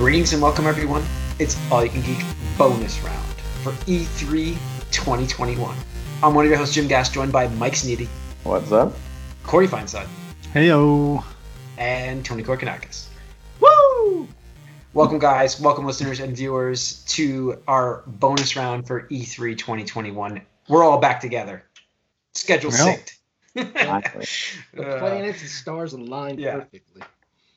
Greetings and welcome, everyone. It's All You Can Geek bonus round for E E3 2021. I'm one of your hosts, Jim Gass, joined by Mike Sneedy, What's up? Corey Feinside, Heyo. and Tony Korkanakis. Woo! Welcome, guys. Welcome, listeners and viewers, to our bonus round for E E3 2021. We're all back together. Schedule Well. synced. Finally. The Uh, planets and stars aligned yeah. perfectly.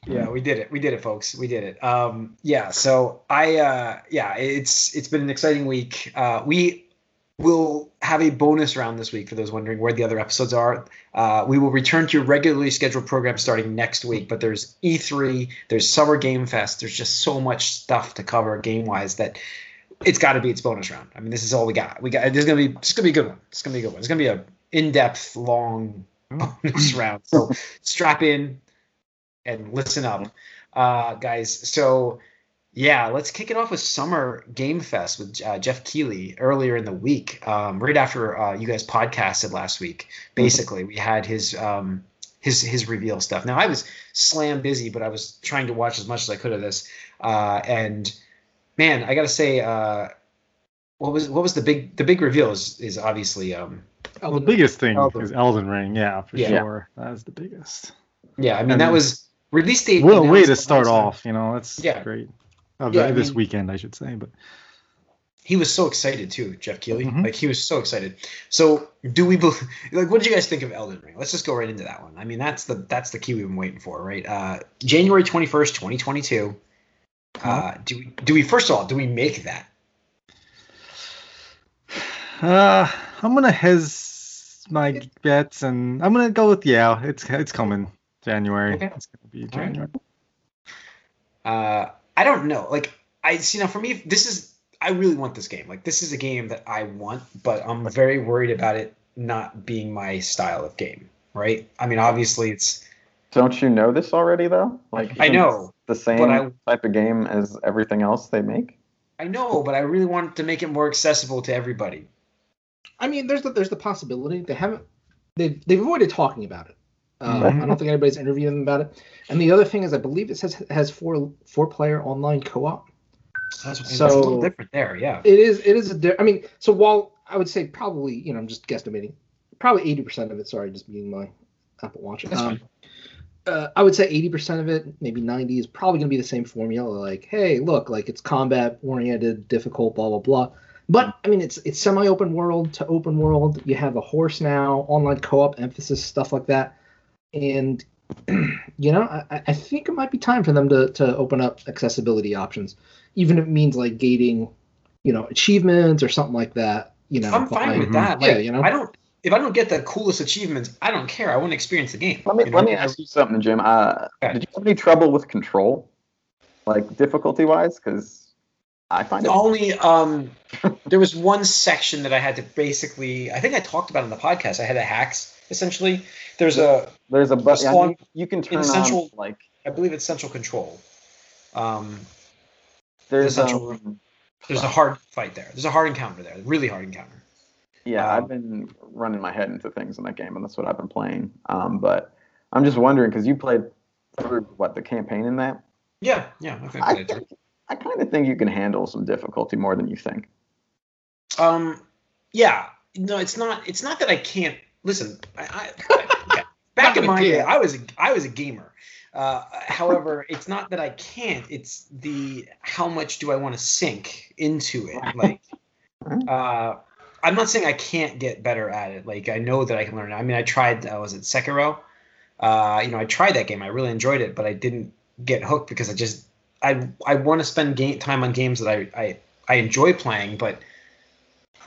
Yeah, we did it. We did it, folks. We did it. Um, yeah. So I, uh, yeah, it's it's been an exciting week. Uh, we will have a bonus round this week for those wondering where the other episodes are. Uh, we will return to your regularly scheduled program starting next week. But there's E3, there's Summer Game Fest. There's just so much stuff to cover game wise that it's got to be its bonus round. I mean, this is all we got. We got. This is gonna be. It's gonna be a good one. It's gonna be a good one. It's gonna be a in-depth, long bonus round. So strap in and listen up, uh, guys. So, yeah, let's kick it off with Summer Game Fest with uh, Geoff Keighley earlier in the week, um, right after uh, you guys podcasted last week. Basically, we had his um, his his reveal stuff. Now, I was slam busy, but I was trying to watch as much as I could of this, uh, and man, I gotta say. Uh, what was what was the big the big reveal is is obviously um Well, the biggest thing Elden- is Elden Ring, yeah, for Yeah. sure. That's the biggest. yeah I mean And- that was release date Well, way to start off, you know, that's Yeah. great. Of Yeah, the- I this mean- weekend, I should say, but he was so excited too, Geoff Keighley. Mhm. Like he was so excited. So do we believe? Like, what did you guys think of Elden Ring? Let's just go right into that one. I mean, that's the that's the key we've been waiting for, right? Uh, January twenty first, twenty twenty two. Uh, do we do we first of all do we make that? uh, I'm gonna hez my bets, and I'm gonna go with yeah. It's it's coming January. Okay. It's gonna be. January. Uh, I don't know. Like I see now for me, this is I really want this game. Like this is a game that I want, but I'm very worried about it not being my style of game. Right? I mean, obviously it's Don't you know this already though? Like I know, the same I- type of game as everything else they make. I know, but I really want to make it more accessible to everybody. I mean, there's the there's the possibility they haven't they've they've avoided talking about it. Uh, Mhm. I don't think anybody's interviewing them about it. And the other thing is, I believe it says has four four player online co-op. So that's, So- that's a little different there, yeah. It is it is a di- I mean, so while I would say probably you know I'm just guesstimating, probably eighty percent of it. Sorry, just being my Apple Watch. Um, uh, I would say 80% of it, maybe 90, is probably going to be the same formula. Like, hey, look, like it's combat oriented, difficult, blah blah blah. But I mean, it's it's semi-open world to open world. You have a horse now, online co-op emphasis, stuff like that. And you know, I, I think it might be time for them to to open up accessibility options, even if it means like gating, you know, achievements or something like that. You know, I'm fine behind- with that. Yeah, you know. I don't if I don't get the coolest achievements, I don't care. I want to experience the game. Let me you know? let me ask you something, Jim. Uh, Okay. Did you have any trouble with control, like difficulty wise? Because I find it. Only um, there was one section that I had to basically. I think I talked about it on the podcast. I had a hacks essentially. There's a, There's a button long- you, you can turn central- on like I believe it's central control. Um, there's central um, there's a hard fight there. There's a hard encounter there. Really hard encounter. Yeah, Um, I've been running my head into things in that game, and that's what I've been playing. Um, but I'm just wondering because you played through what the campaign in that. Yeah, yeah. I I I did too. think I kind of think you can handle some difficulty more than you think. Um, yeah, no, it's not. It's not that I can't listen. I, I, back in my day. I was a, I was a gamer. Uh, however, it's not that I can't. It's the how much do I want to sink into it? Like, uh, I'm not saying I can't get better at it. Like, I know that I can learn. I mean, I tried. Uh, was it Sekiro? Uh, you know, I tried that game. I really enjoyed it, but I didn't get hooked because I just I I want to spend game time on games that I I, I enjoy playing, but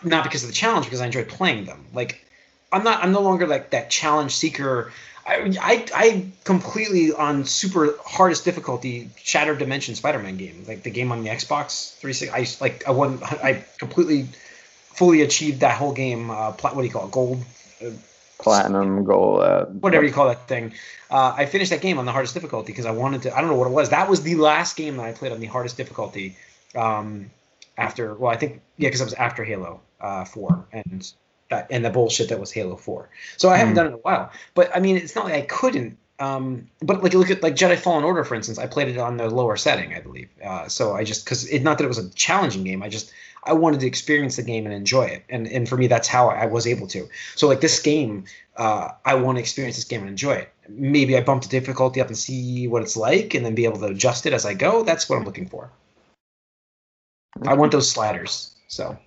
not because of the challenge, because I enjoy playing them. Like I'm not I'm no longer like that challenge seeker. I I, I completely on super hardest difficulty Shattered Dimension Spider-Man game, like the game on the Xbox 360. I like I won I completely fully achieved that whole game. Uh, pla- what do you call it? Gold. Uh, Platinum goal. Uh, whatever you call that thing. Uh, I finished that game on the hardest difficulty because I wanted to. I don't know what it was. That was the last game that I played on the hardest difficulty. Um, after, well, I think yeah, because it was after Halo uh, Four and that and the bullshit that was Halo Four. So I haven't Hmm. done it in a while. But I mean, it's not like I couldn't Um, but like look at like Jedi Fallen Order, for instance. I played it on the lower setting, I believe. Uh, so I just because it not that it was a challenging game. I just I wanted to experience the game and enjoy it, and and for me that's how I was able to. So like this game, uh, I want to experience this game and enjoy it. Maybe I bump the difficulty up and see what it's like, and then be able to adjust it as I go. That's what I'm looking for. I want those sliders. So.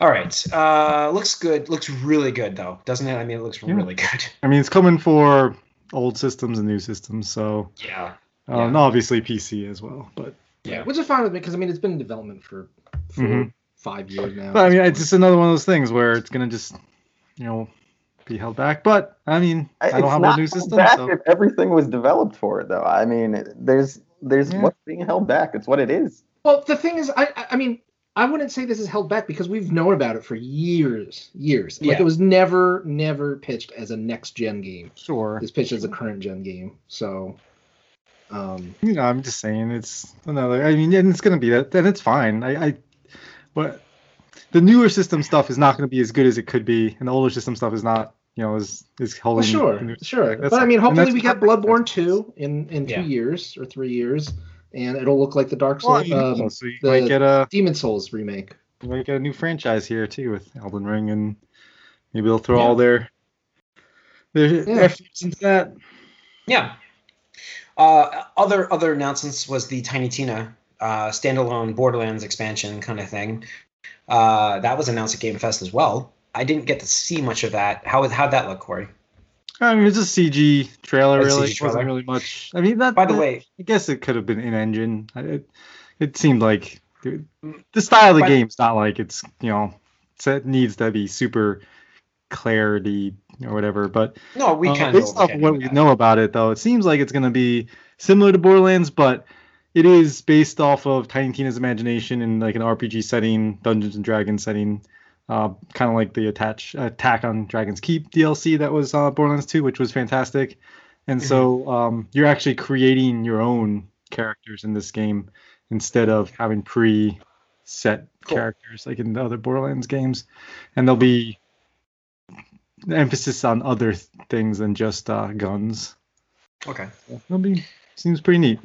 All right. Uh, looks good. Looks really good though, doesn't it? I mean, it looks Yeah. really good. I mean, it's coming for old systems and new systems, so Yeah. uh, Yeah. and obviously PC as well. But Yeah. Which is fine with me because I mean it's been in development for, for Mhm. five years now. But I mean, this it's just another one of those things where it's gonna just, you know, be held back. But I mean, I It's don't have not a new held system, back so if everything was developed for it, though. I mean, there's there's Yeah. what's being held back. It's what it is. Well, the thing is, I I- I mean, I wouldn't say this is held back because we've known about it for years, years. Like Yeah. it was never, never pitched as a next gen game. sure. It's pitched as a current gen game. So, um, You know, I'm just saying it's another. I mean, and it's gonna be that, and it's fine. I, I, what, the newer system stuff is not gonna be as good as it could be, and the older system stuff is not, you know, is is well, holding. sure, sure. That's But I mean, hopefully we get. Bloodborne two in in two Yeah. years or three years, and it'll look like the Dark Souls, you know, um, so the- might get a Demon Souls remake. you might get a new franchise here too with Elden Ring, and maybe they'll throw Yeah. all their their Yeah. efforts into that. Yeah. Uh, other other announcements was the Tiny Tina uh, standalone Borderlands expansion kind of thing. Uh, that was announced at Game Fest as well. I didn't get to see much of that. How how'd that look, Corey? I mean, it's a CG trailer, A really. CG It wasn't really much. I mean, that. By the that- way, I guess it could have been in engine. It, it seemed like the, the style of the But- game's not like it's you know it needs to be super clarity or whatever. But no, we uh, kind of based off what we know about it, though, it seems like it's gonna be similar to Borderlands, but it is based off of Tiny Tina's imagination in like an RPG setting, Dungeons and Dragons setting. Uh, kind of like the attach attack on Dragon's Keep DLC that was uh, Borderlands 2, which was fantastic. And so um, you're actually creating your own characters in this game instead of having pre-set Cool. characters like in the other Borderlands games, and there'll be emphasis on other th- things than just uh, guns. Okay. That'll be seems pretty neat.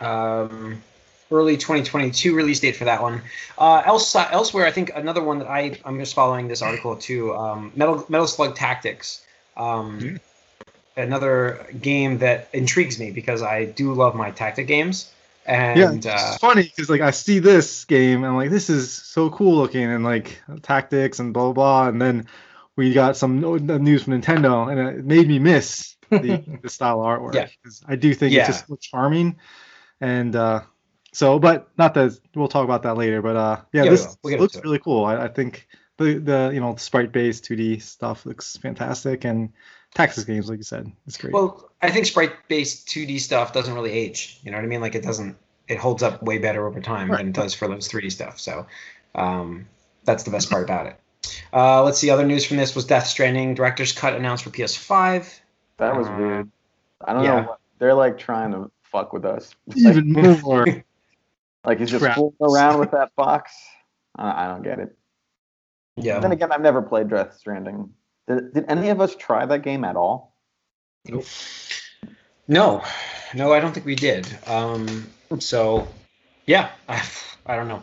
um, early 2022 release date for that one. Uh, else, elsewhere, I think another one that I I'm just following this article too. Um, Metal Metal Slug Tactics. Um, Another game that intrigues me because I do love my tactic games. And yeah, uh, it's funny because like I see this game and like, this is so cool looking and like tactics and blah blah, blah. and then we got some news from Nintendo and it made me miss the, the style of artwork. Yeah. I do think Yeah. it's just so charming, and uh, so but not that we'll talk about that later. But uh, yeah, Yeah, we this will. We'll looks really cool. I, I think the the you know sprite based 2D stuff looks fantastic and tactics games like you said, it's great. well, I think sprite-based 2D stuff doesn't really age. You know what I mean? Like it doesn't. It holds up way better over time than it does for those 3D stuff. So um, that's the best part about it. Uh, let's see. Other news from this was Death Stranding director's cut announced for PS5. That was Uh, weird. I don't yeah. know. What, they're like trying to fuck with us. Like, Even more. like he's just Crap. fooling around with that box. I, I don't get it. Yeah. Then again, I've never played Death Stranding. Did, did any of us try that game at all? Nope. No, no, I don't think we did. Um, so, yeah, I, I don't know.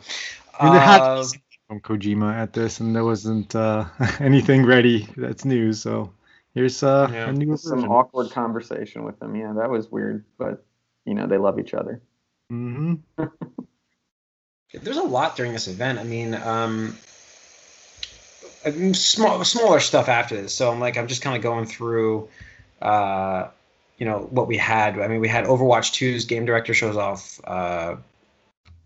I mean, there had to Uh, be something from Kojima at this, and there wasn't uh, anything ready that's new. So here's uh, Yeah. a new Some version. awkward conversation with them. Yeah, that was weird. But you know, they love each other. hmm there's a lot during this event. I mean, um, small, smaller stuff after this. So I'm like, I'm just kind of going through, uh, you know, what we had. I mean, we had Overwatch 2's game director shows off uh,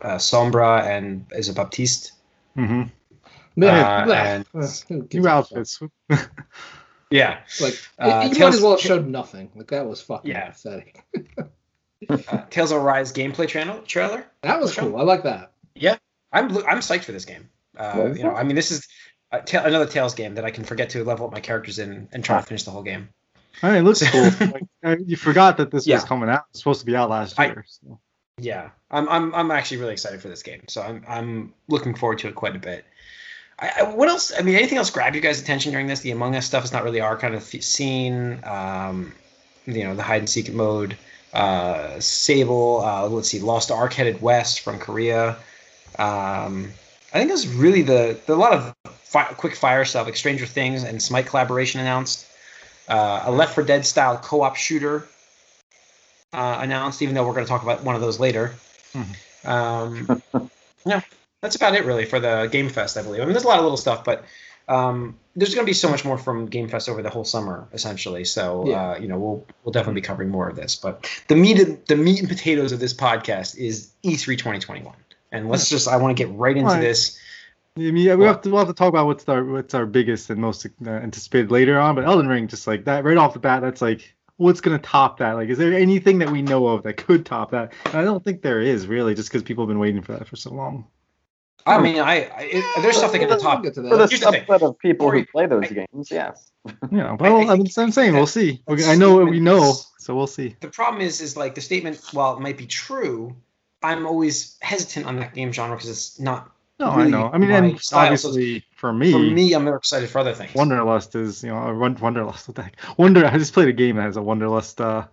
uh, Sombra and is it Baptiste? hmm Yeah, Uh, and- Uh, who New outfits. Yeah. Like Uh, you might as well have showed nothing. Like that was fucking Yeah. pathetic. Uh, Tales of Arise gameplay channel trailer. That was cool. I like that. I'm I'm psyched for this game. Uh, you know. I mean, this is a ta- another Tales game that I can forget to level up my characters in and try to finish the whole game. I mean, it looks cool. Like, you forgot that this Yeah. was coming out. It's supposed to be out last I- year. so. Yeah, I'm I'm I'm actually really excited for this game. So I'm I'm looking forward to it quite a bit. I, I, what else? I mean, anything else grab you guys' attention during this? The Among Us stuff is not really our kind of th- scene. Um, you know the hide and seek mode. Uh, Sable. Uh, let's see, Lost Ark headed west from Korea. Um, I think it was really the, the a lot of fi- quick fire stuff like Stranger Things and Smite collaboration announced. Uh, a Left 4 Dead style co-op shooter uh, announced, even though we're going to talk about one of those later. Um, yeah, that's about it really for the Game Fest, I believe. I mean, there's a lot of little stuff, but um, there's going to be so much more from Game Fest over the whole summer, essentially. So Yeah. uh, you know, we'll we'll definitely be covering more of this. But the meat of, the meat and potatoes of this podcast is E E3 2021, and let's just I want to get right into Alright. this. I mean, yeah, we have to we'll have to talk about what's our what's our biggest and most uh, anticipated later on. But Elden Ring, just like that, right off the bat, that's like what's gonna top that? Like, is there anything that we know of that could top that? And I don't think there is really, just because people have been waiting for that for so long. I mean, I, I it, there's stuff that can We'll top. get to For the that. Here's the thing. subset of people who play those I- games, yes. You know, well, I, mean, I'm saying we'll see. That I know what we know, so we'll see. The problem is, is like the statement, while it might be true, I'm always hesitant on that game genre because it's not. No, I really know. I mean, and style, so obviously for me, For me, I'm more excited for other things. Wonderlust is, you know, a Won- Wonderlust. What the heck? Wonder. I just played a game that has a Wonderlust uh,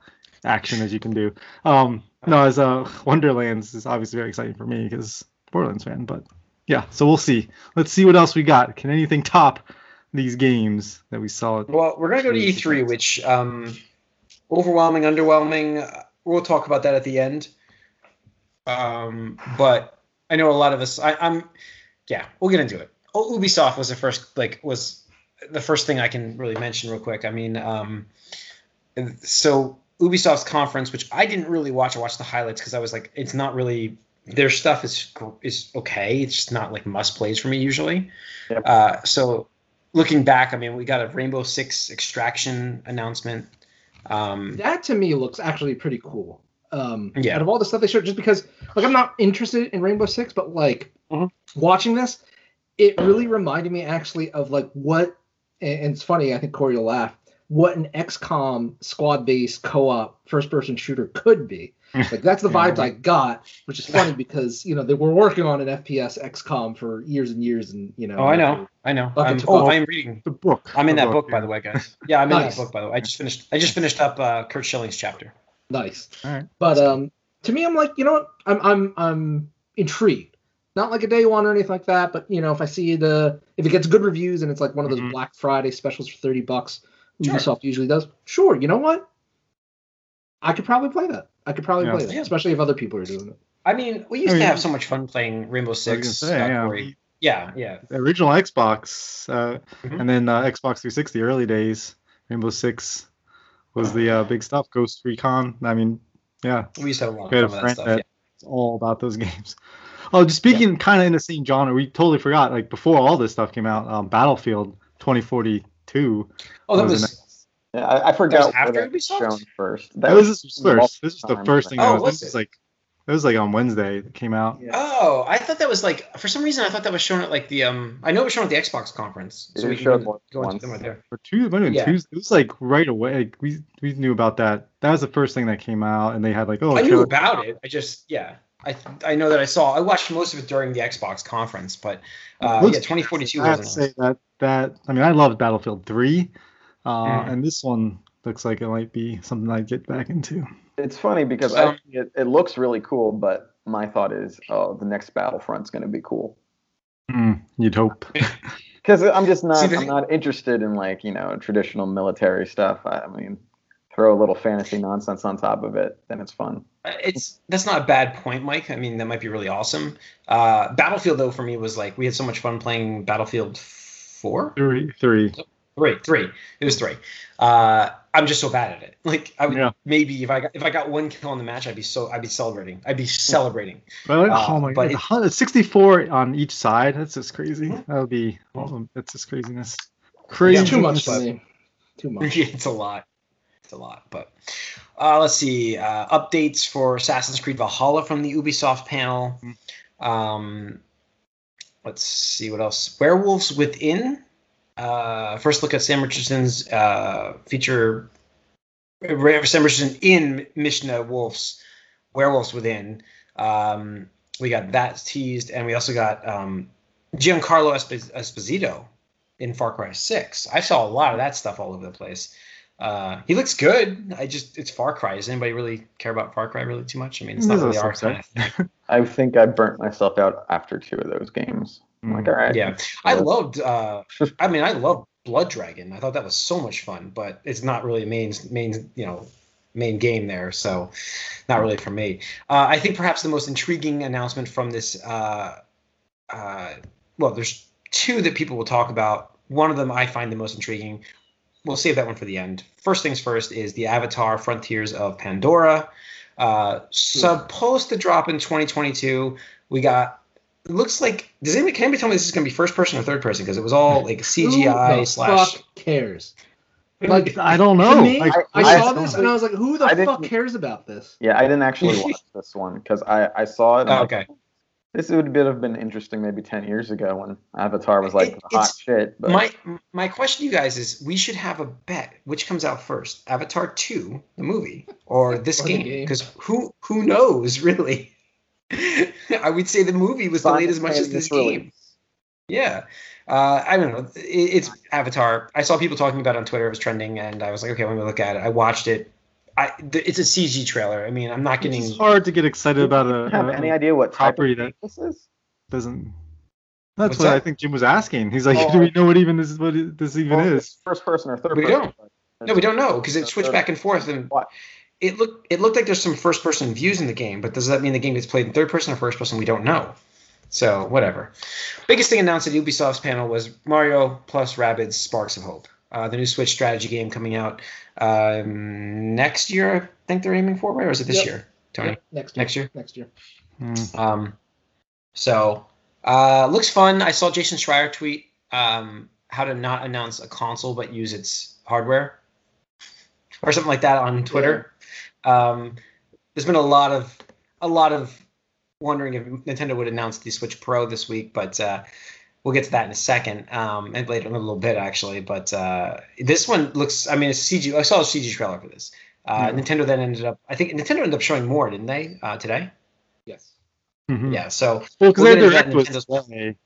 action as you can do. Um, no, as uh, Wonderlands is obviously very exciting for me because Borderlands fan. But yeah, so we'll see. Let's see what else we got. Can anything top these games that we saw? Well, we're gonna go to E3, which um, overwhelming, underwhelming. We'll talk about that at the end. Um, but I know a lot of us. I, I'm, yeah, we'll get into it. Oh, Ubisoft was the first, like, was the first thing I can really mention real quick. I mean, um, so Ubisoft's conference, which I didn't really watch. I watched the highlights because I was like, it's not really their stuff is is okay. It's just not like must plays for me usually. Yep. Uh, so looking back, I mean, we got a Rainbow Six Extraction announcement. Um, That to me looks actually pretty cool. Um, Yeah. Out of all the stuff they showed, just because like I'm not interested in Rainbow Six, but like Mhm. watching this, it really reminded me actually of like what, and and it's funny. I think Corey will laugh. What an XCOM squad-based co-op first-person shooter could be. Like that's the vibes I got, which is funny because you know they were working on an FPS XCOM for years and years, and you know. oh, I know, I know. I'm, oh. I'm reading. the book. I'm in The that book, by yeah. the way, guys. Yeah, I'm in Nice. that book, by the way. I just finished. I just finished up uh, Curt Schilling's chapter. Nice. All right. But um, to me, I'm like, you know what? I'm I'm I'm intrigued. Not like a day one or anything like that, but you know, if I see the if it gets good reviews and it's like one of those Mhm. Black Friday specials for thirty bucks, Sure. Ubisoft usually does. Sure, you know what? I could probably play that. I could probably Yeah. play that, Yeah. especially if other people are doing it. I mean, we used I mean- to have so much fun playing Rainbow I was gonna Six. say, yeah. Yeah, yeah. The original Xbox, uh, Mhm. and then uh, Xbox 360 early days. Rainbow Six was the uh, big stuff. Ghost Recon. I mean, yeah, We used to have a lot we had of fun with that friend stuff. that Yeah. it's all about those games. Oh, just speaking kind of in the same genre, we totally forgot. Like before all this stuff came out, um, Battlefield 2042. Oh, that was was. Yeah, I, I forgot after what was Ubisoft? shown first. That was this was first. This was the first thing. but- That Oh, was, was this was it? like that was like on Wednesday that came out. Oh, I thought that was like for some reason I thought that was shown at like the um. I know it was shown at the Xbox conference, It so we was can go, more go into them right there. For two, it might Yeah. Tuesday. It was like right away. Like we we knew about that. That was the first thing that came out, and they had like oh. I knew trailer- about it. I just yeah. I I know that I saw. I watched most of it during the Xbox conference, but uh, Looks- yeah, 2042 I have to wasn't. say that that I mean I loved Battlefield 3, uh, Mm. and this one looks like it might be something I'd get back into. It's funny because Um, I think it, it looks really cool, but my thought is, oh, the next Battlefront's going to be cool. Mm, you'd hope. Because I'm just not, See, I'm not interested in like you know traditional military stuff. I, I mean, throw a little fantasy nonsense on top of it, then it's fun. It's that's not a bad point, Mike. I mean, that might be really awesome. Uh, Battlefield though for me was like we had so much fun playing Battlefield four, Three, three. three, three. It was three. Uh, I'm just so bad at it. Like I would Yeah. maybe if I got if I got one kill in the match, I'd be so I'd be celebrating. I'd be celebrating. But like, Uh, oh my but god, it- 64 on each side. That's just crazy. Mhm. That would be. Oh, that's just craziness. Crazy. It's too much for me. Too much. It's a lot. It's a lot. But uh, let's see. Uh, updates for Assassin's Creed Valhalla from the Ubisoft panel. Um, let's see what else. Werewolves Within. Uh, first look at Sam Richardson's uh, feature. Sam Richardson in Mishna Wolff's Werewolves Within. Um, we got that teased, and we also got um, Giancarlo Esp- Esposito in Far Cry 6. I saw a lot of that stuff all over the place. Uh, he looks good. I just it's Far Cry. Does anybody really care about Far Cry really too much? I mean, it's not really our kind of thing. I think I burnt myself out after two of those games. I'm like, Mm. all right. Yeah, I loved. Uh, I mean, I loved Blood Dragon. I thought that was so much fun, but it's not really a main main you know main game there, so not really for me. Uh, I think perhaps the most intriguing announcement from this. Uh, uh, well, there's two that people will talk about. One of them I find the most intriguing. We'll save that one for the end. First things first is the Avatar: Frontiers of Pandora. Uh, supposed to drop in 2022. We got. It looks like. Does anybody can anybody tell me this is going to be first person or third person? Because it was all like Who CGI the slash. fuck cares? Like I don't know. me, Like, I, I- saw I- this and I was like, who the fuck cares about this? Yeah, I didn't actually watch this one because I, I saw it. Oh, I'm like, okay. This would have been interesting maybe 10 years ago when Avatar was like It- hot shit. But My my question to you guys is: We should have a bet. Which comes out first, Avatar two, the movie, or this Or game? game. Because who who knows really? I would say the movie was delayed as much as this Simultaneous game. Yeah. Uh, I don't know. It, it's Avatar. I saw people talking about it on Twitter. It was trending, and I was like, okay, let me look at it. I watched it. I, th- it's a CG trailer. I mean, I'm not getting. it's hard to get excited about Do a, have a- any idea what type property of that- this is? doesn't. That's What's what that? I think Jim was asking. He's like, Oh, do we know what even this is? What this even Well, is? First person or third We person? don't. No, we don't know because it switched back and forth, and What? It looked it looked like there's some first person views in the game. But does that mean the game gets played in third person or first person? We don't know. So whatever. Biggest thing announced at Ubisoft's panel was Mario plus Rabbids Sparks of Hope, uh, the new Switch strategy game coming out um, next year. I think they're aiming for, right? Or is it this Yep. year, Tony? Yep, next year. Next year. Next year. Hmm. Um, so uh, looks fun. I saw Jason Schreier tweet um, how to not announce a console but use its hardware or something like that on Twitter. Um, there's been a lot of a lot of wondering if Nintendo would announce the Switch Pro this week, but uh, we'll get to that in a second um, and later in a little bit actually. But uh, this one looks. I mean, it's CG. I saw a CG trailer for this. Uh, Yeah. Nintendo then ended up. I think Nintendo ended up showing more, didn't they? Uh, today. Yes. Mhm. Yeah. So Well, because We'll their get into that direct was today.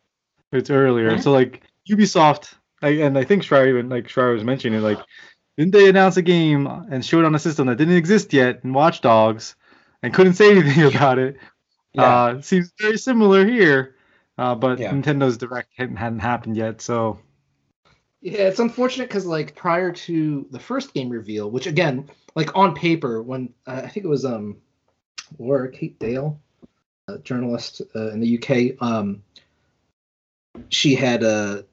It's earlier. Mhm. So like Ubisoft, I, and I think Schreier even like Schreier was mentioning it, like didn't they announce a game and show it on a system that didn't exist yet in Watch Dogs and couldn't say anything about it? yeah. Uh, seems very similar here, uh, but Yeah. Nintendo's direct hadn't, hadn't happened yet. So Yeah, it's unfortunate because like prior to the first game reveal, which again, like on paper, when uh, I think it was um, Laura Kate Dale, a journalist uh, in the UK, um, she had uh,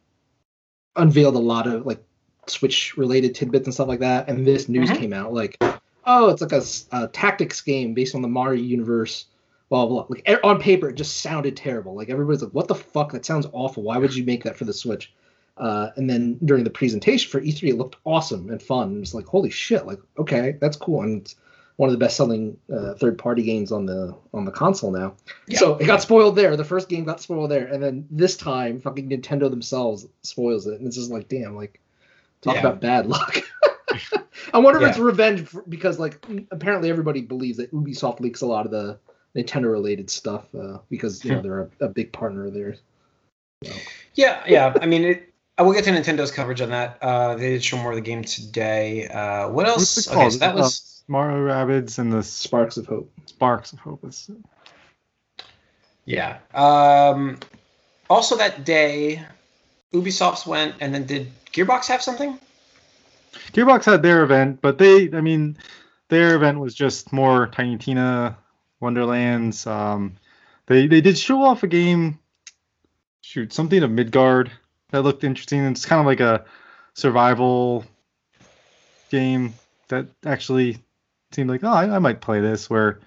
unveiled a lot of like Switch related tidbits and stuff like that, and this news Mhm. came out like, oh, it's like a tactics game based on the Mario universe. Blah, blah blah. Like on paper, it just sounded terrible. Like everybody's like, "What the fuck? That sounds awful. Why would you make that for the Switch?" Uh, and then during the presentation for E3, it looked awesome and fun. It was like, holy shit! Like, okay, that's cool. And it's one of the best-selling uh, third-party games on the on the console now. Yeah. So it got spoiled there. The first game got spoiled there, and then this time, fucking Nintendo themselves spoils it, and it's just like, damn, like, talk Yeah. about bad luck. I wonder if Yeah. it's revenge for, because, like, apparently everybody believes that Ubisoft leaks a lot of the Nintendo-related stuff uh, because you know they're a, a big partner of theirs. Yeah, yeah. I mean, it, I will get to Nintendo's coverage on that. Uh, they did show more of the game today. Uh, what else? what's it Okay, called? so that Uh, was Mario Rabbids and the Sparks of hope. Sparks of Hope. Is, yeah. Um, also that day, Ubisoft's went, and then did Gearbox have something? Gearbox had their event, but they, I mean, their event was just more Tiny Tina Wonderlands. Um, they they did show off a game, shoot, something of Midgard that looked interesting. It's kind of like a survival game that actually seemed like, oh, I, I might play this, where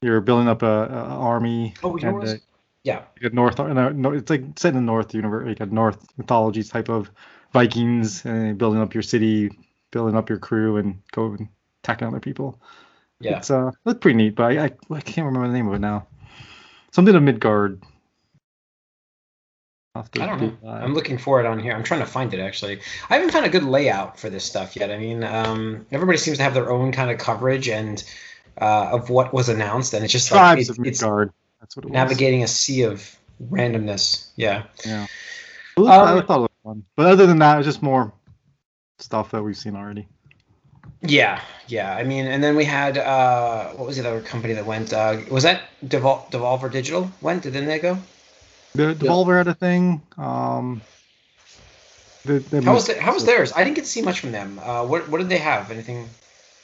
you're building up a, a army. Oh, you know and what? it uh, was? Yeah. like a North, no, no, it's like set in the North universe, like a North mythology type of Vikings, and building up your city, building up your crew, and go and attacking other people. Yeah. It's uh, looked pretty neat, but I, I, I can't remember the name of it now. Something of Midgard. I'll have to I don't know. uh, I'm looking for it on here. I'm trying to find it actually. I haven't found a good layout for this stuff yet. I mean, um, everybody seems to have their own kind of coverage and uh, of what was announced, and it's just like Tribes it- of it's Midgard. That's what it was. navigating a sea of randomness. Yeah. Yeah. It I Um, thought it fun, but other than that, it's just more stuff that we've seen already. Yeah, yeah. I mean, and then we had uh, what was the other company that went? Uh, was that Devol- Devolver Digital went? Didn't they go? The Devolver had a thing. Um, the, the How was it, how was theirs? I didn't get to see much from them. Uh, what what did they have? Anything?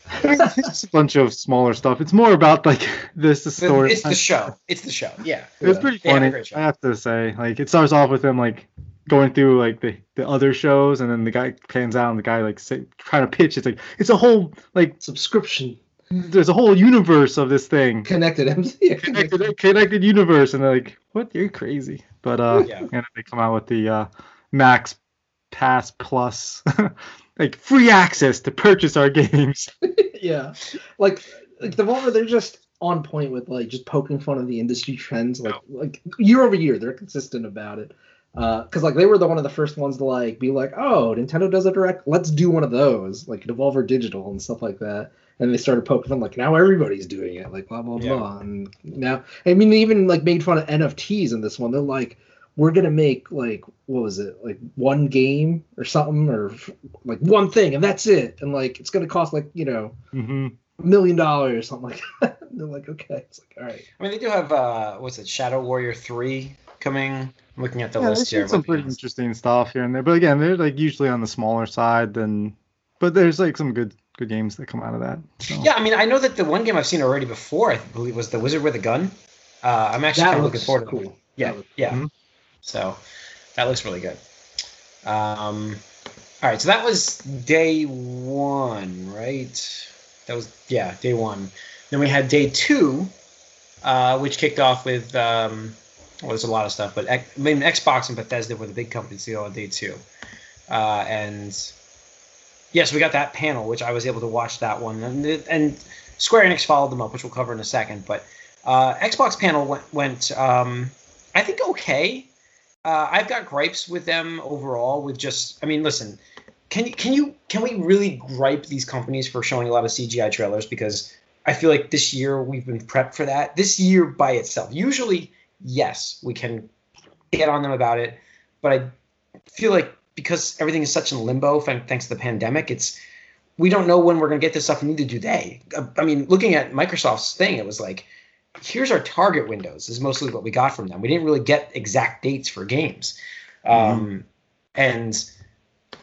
it's a bunch of smaller stuff. It's more about like this the story. It's the show. It's the show. Yeah. It was pretty They had a funny. I have to say, like it starts off with them like going through like the, the other shows, and then the guy pans out, and the guy like say, trying to pitch. It's like it's a whole like Subscription there's a whole universe of this thing, connected MC. Yeah, connected connected universe, and they're like, what? You're crazy. But uh, Yeah. and then they come out with the uh, Max Pass Plus, like free access to purchase our games. yeah. Like like Devolver, they're just on point with like just poking fun of the industry trends. Like like year over year, they're consistent about it. Because like they were the one of the first ones to like be like, oh, Nintendo does a direct, let's do one of those, like Devolver Digital and stuff like that. And they started poking fun, like now everybody's doing it, like blah blah Yeah. blah. And now, I mean, they even like made fun of NFTs in this one. They're like, we're gonna make like what was it, like one game or something, or like one thing, and that's it. And like it's gonna cost like you know hmm million dollars or something like that. They're like, okay, it's like, all right. I mean, they do have uh, what's it? Shadow Warrior Three coming. I'm looking at the Yeah, list here. some pretty announced. interesting stuff here and there, but again, they're like usually on the smaller side than. But there's like some good good games that come out of that. So. Yeah, I mean, I know that the one game I've seen already before, I believe, was the Wizard with a Gun. Uh, I'm actually kind of looking forward to cool. Yeah, That yeah. Mhm. So that looks really good. Um, all right, so that was day one, right? That was yeah, day one. Then we had day two, uh, which kicked off with um, well, there's a lot of stuff, but I mean, Xbox and Bethesda were the big companies go on day two, uh, and yes, we got that panel, which I was able to watch that one, and and Square Enix followed them up, which we'll cover in a second. But uh, Xbox panel went went um, I think okay. Uh, I've got gripes with them overall. With just, I mean, listen, can can you can we really gripe these companies for showing a lot of CGI trailers? Because I feel like this year we've been prepped for that. This year by itself, usually, yes, we can get on them about it, but I feel like because everything is such in limbo thanks to the pandemic, it's we don't know when we're going to get this stuff. Neither do they. Uh, I mean, looking at Microsoft's thing, it was like, here's our target windows. Is mostly what we got from them. We didn't really get exact dates for games, um, and